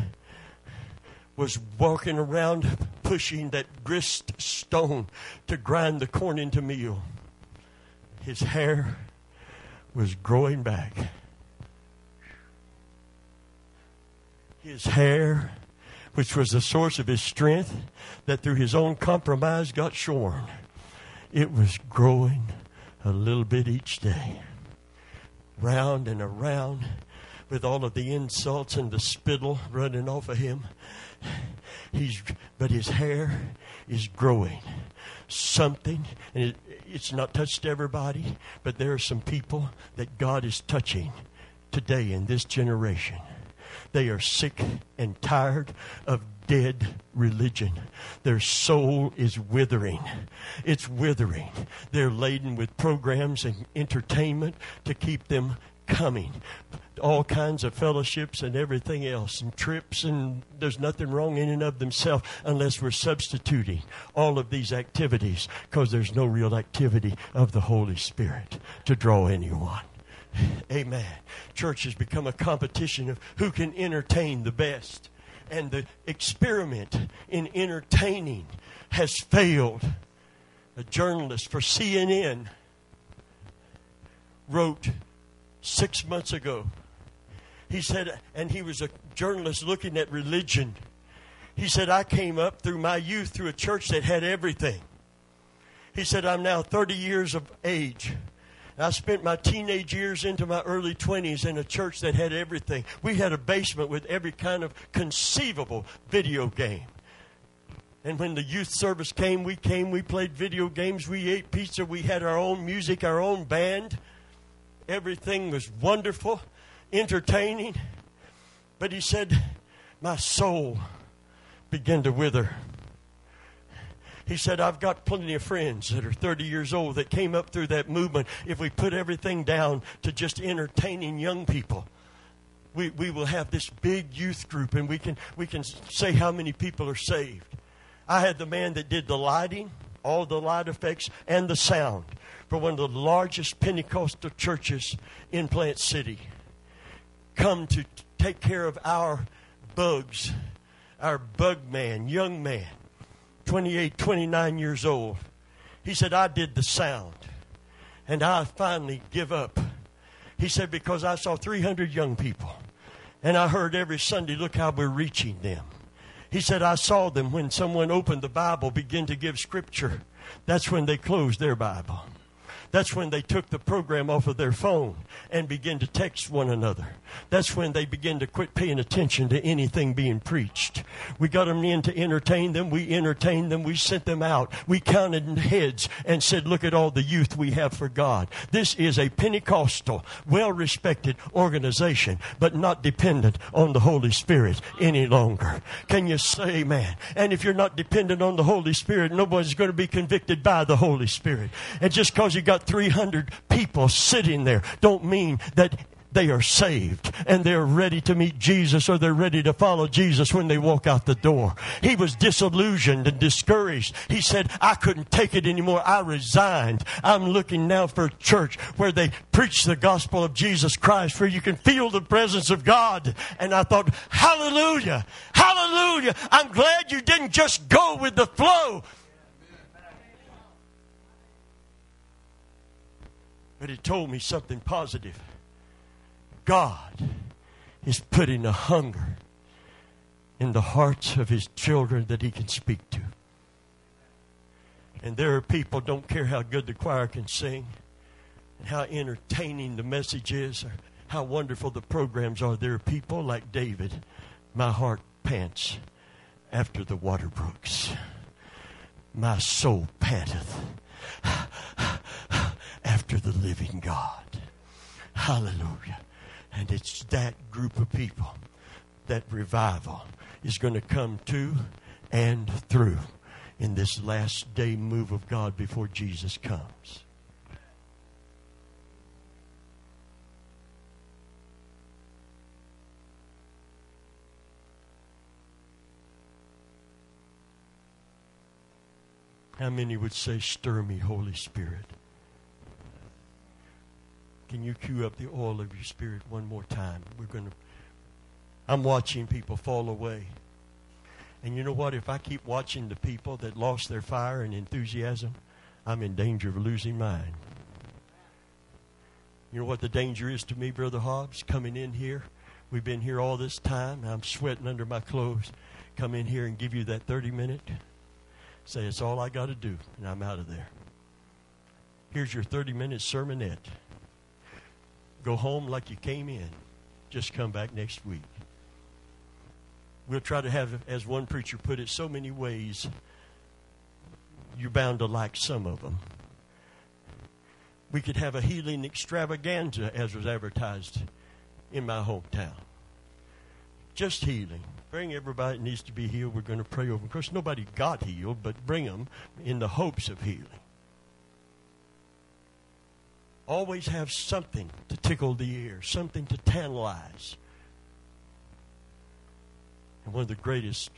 was walking around pushing that grist stone to grind the corn into meal. His hair was growing back. His hair, which was the source of his strength, that through his own compromise got shorn, it was growing a little bit each day. Round and around, with all of the insults and the spittle running off of him. He's, but his hair is growing. Something, and it, it's not touched everybody, but there are some people that God is touching today in this generation. They are sick and tired of dead religion. Their soul is withering. It's withering. They're laden with programs and entertainment to keep them coming. All kinds of fellowships and everything else, and trips, and there's nothing wrong in and of themselves unless we're substituting all of these activities because there's no real activity of the Holy Spirit to draw anyone. [SIGHS] Amen. Church has become a competition of who can entertain the best. And the experiment in entertaining has failed. A journalist for CNN wrote six months ago. He said, and he was a journalist looking at religion. He said, I came up through my youth through a church that had everything. He said, I'm now 30 years of age. I spent my teenage years into my early 20s in a church that had everything. We had a basement with every kind of conceivable video game And when the youth service came, we came, we played video games, we ate pizza, we had our own music, our own band. Everything was wonderful, entertaining. But he said, My soul began to wither. He said, I've got plenty of friends that are 30 years old that came up through that movement. If we put everything down to just entertaining young people, we, we will have this big youth group and we can, we can say how many people are saved. I had the man that did the lighting, all the light effects, and the sound for one of the largest Pentecostal churches in Plant City come to take care of our bugs, our bug man, young man. 28, 29 years old. He said, I did the sound. And I finally give up. He said, because I saw 300 young people. And I heard every Sunday, look how we're reaching them. He said, I saw them when someone opened the Bible, begin to give scripture. That's when they closed their Bible. That's when they took the program off of their phone and began to text one another. That's when they begin to quit paying attention to anything being preached. We got them in to entertain them. We entertained them. We sent them out. We counted heads and said, look at all the youth we have for God. This is a Pentecostal, well respected organization, but not dependent on the Holy Spirit any longer. Can you say amen? And if you're not dependent on the Holy Spirit, nobody's going to be convicted by the Holy Spirit. And just because you got got 300 people sitting there don't mean that they are saved and they're ready to meet Jesus or they're ready to follow Jesus when they walk out the door. He was disillusioned and discouraged. He said, I couldn't take it anymore. I resigned. I'm looking now for a church where they preach the gospel of Jesus Christ, where you can feel the presence of God. And I thought, hallelujah, hallelujah. I'm glad you didn't just go with the flow. But it told me something positive. God is putting a hunger in the hearts of his children that he can speak to. And there are people, don't care how good the choir can sing, and how entertaining the message is, or how wonderful the programs are. There are people like David, my heart pants after the water brooks. My soul panteth after the living God. Hallelujah. And it's that group of people that revival is going to come to and through in this last day move of God before Jesus comes. How many would say, Stir me, Holy Spirit? Can you cue up the oil of your spirit one more time? We're going to. I'm watching people fall away. And you know what? If I keep watching the people that lost their fire and enthusiasm, I'm in danger of losing mine. You know what the danger is to me, Brother Hobbs? Coming in here. We've been here all this time. I'm sweating under my clothes. Come in here and give you that 30 minute. Say, it's all I got to do, and I'm out of there. Here's your 30 minute sermonette. Go home like you came in. Just come back next week. We'll try to have, as one preacher put it, so many ways you're bound to like some of them. We could have a healing extravaganza as was advertised in my hometown. Just healing. Bring everybody that needs to be healed. We're going to pray over. Of course, nobody got healed, but bring them in the hopes of healing always have something to tickle the ear, something to tantalize. And one of the greatest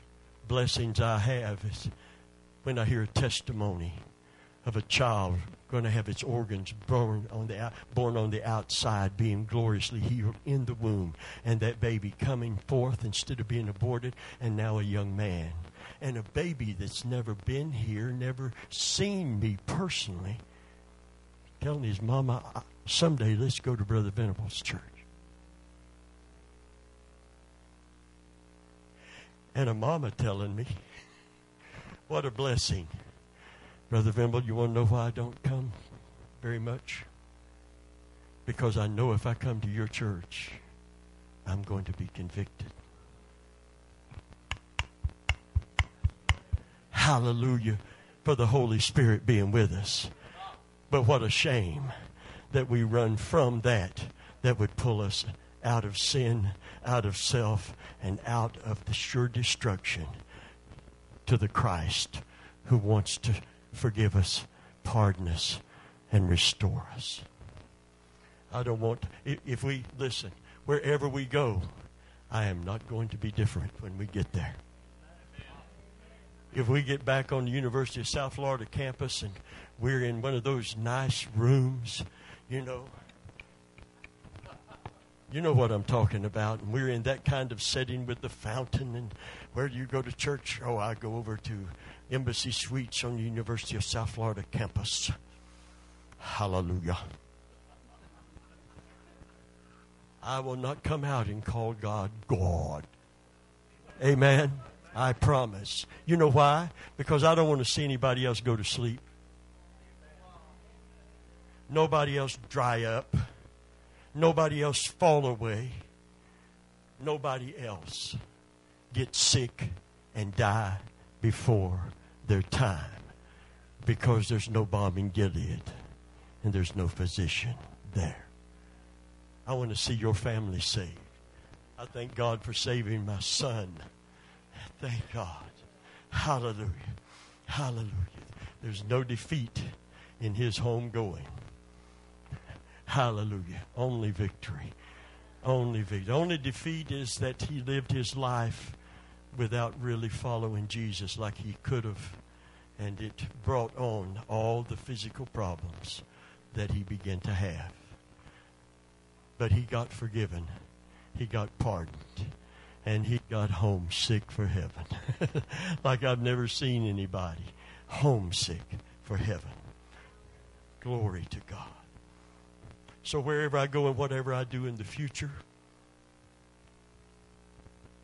blessings I have is when I hear a testimony of a child going to have its organs born on the born on the outside, being gloriously healed in the womb, and that baby coming forth instead of being aborted, and now a young man, and a baby that's never been here, never seen me personally, telling his mama, someday let's go to Brother Venable's church. And a mama telling me, [LAUGHS] what a blessing. Brother Venable, you want to know why I don't come very much? Because I know if I come to your church, I'm going to be convicted. Hallelujah for the Holy Spirit being with us. But what a shame that we run from that that would pull us out of sin, out of self, and out of the sure destruction to the Christ who wants to forgive us, pardon us, and restore us. I don't want, if we, listen, wherever we go, I am not going to be different when we get there. If we get back on the University of South Florida campus and we're in one of those nice rooms, you know, you know what I'm talking about. And we're in that kind of setting with the fountain. And where do you go to church? Oh, I go over to Embassy Suites on the University of South Florida campus. Hallelujah. I will not come out and call God God. Amen. I promise. You know why? Because I don't want to see anybody else go to sleep. Nobody else dry up. Nobody else fall away. Nobody else get sick and die before their time because there's no balm in Gilead and there's no physician there. I want to see your family saved. I thank God for saving my son. Thank God. Hallelujah. Hallelujah. There's no defeat in his home going. Hallelujah. Only victory. Only victory. Only defeat is that he lived his life without really following Jesus like he could have. And it brought on all the physical problems that he began to have. But he got forgiven, he got pardoned, and he got homesick for heaven. [LAUGHS] like I've never seen anybody homesick for heaven. Glory to God. So wherever I go and whatever I do in the future,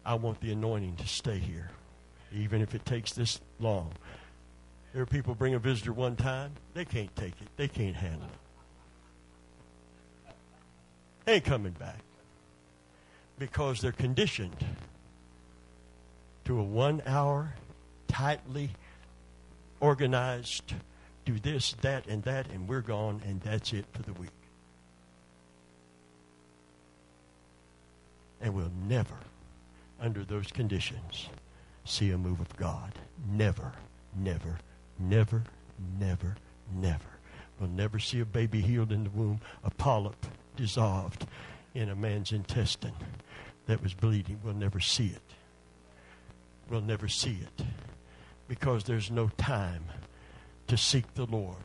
I want the anointing to stay here, even if it takes this long. There are people bring a visitor one time, they can't take it, they can't handle it. They ain't coming back because they're conditioned to a one hour, tightly organized, do this, that, and that, and we're gone, and that's it for the week. And we'll never, under those conditions, see a move of God. Never, never, never, never, never. We'll never see a baby healed in the womb, a polyp dissolved in a man's intestine that was bleeding. We'll never see it. We'll never see it because there's no time to seek the Lord,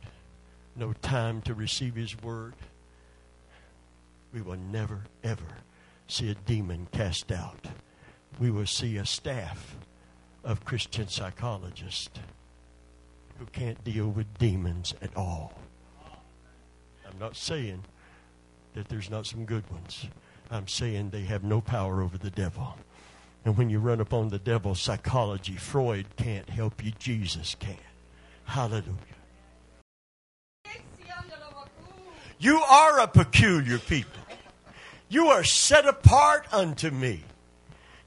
no time to receive His word. We will never, ever see a demon cast out. We will see a staff of Christian psychologists who can't deal with demons at all. I'm not saying that there's not some good ones. I'm saying they have no power over the devil. And when you run upon the devil, psychology, Freud can't help you, Jesus can. Hallelujah. You are a peculiar people. You are set apart unto me.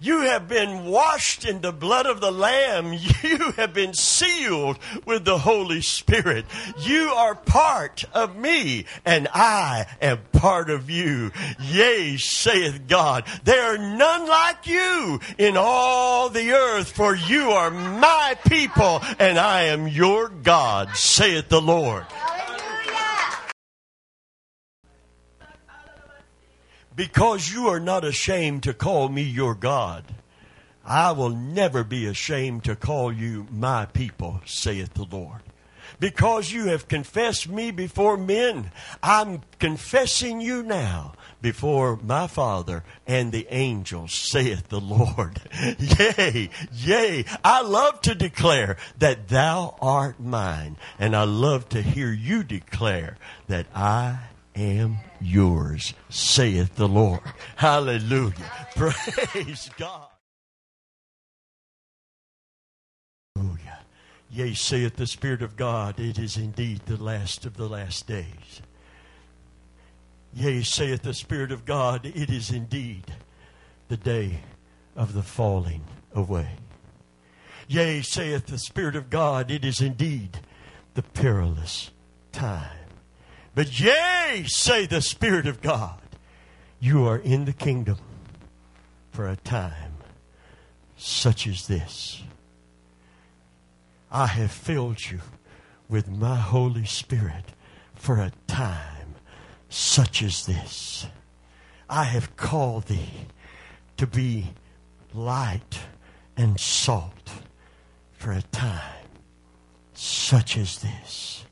You have been washed in the blood of the Lamb. [LAUGHS] You have been sealed with the Holy Spirit. You are part of me, and I am part of you. Yea, saith God, there are none like you in all the earth, for you are my people, and I am your God, saith the Lord. Because you are not ashamed to call me your God, I will never be ashamed to call you my people, saith the Lord. Because you have confessed me before men, I'm confessing you now before my Father and the angels, saith the Lord. [LAUGHS] yea, yea, I love to declare that thou art mine, and I love to hear you declare that I am yours, saith the Lord. Hallelujah. Praise God. Hallelujah. Yea, saith the Spirit of God, it is indeed the last of the last days. Yea, saith the Spirit of God, it is indeed the day of the falling away. Yea, saith the Spirit of God, it is indeed the perilous time. But yea, say the Spirit of God, you are in the kingdom for a time such as this. I have filled you with my Holy Spirit for a time such as this. I have called thee to be light and salt for a time such as this.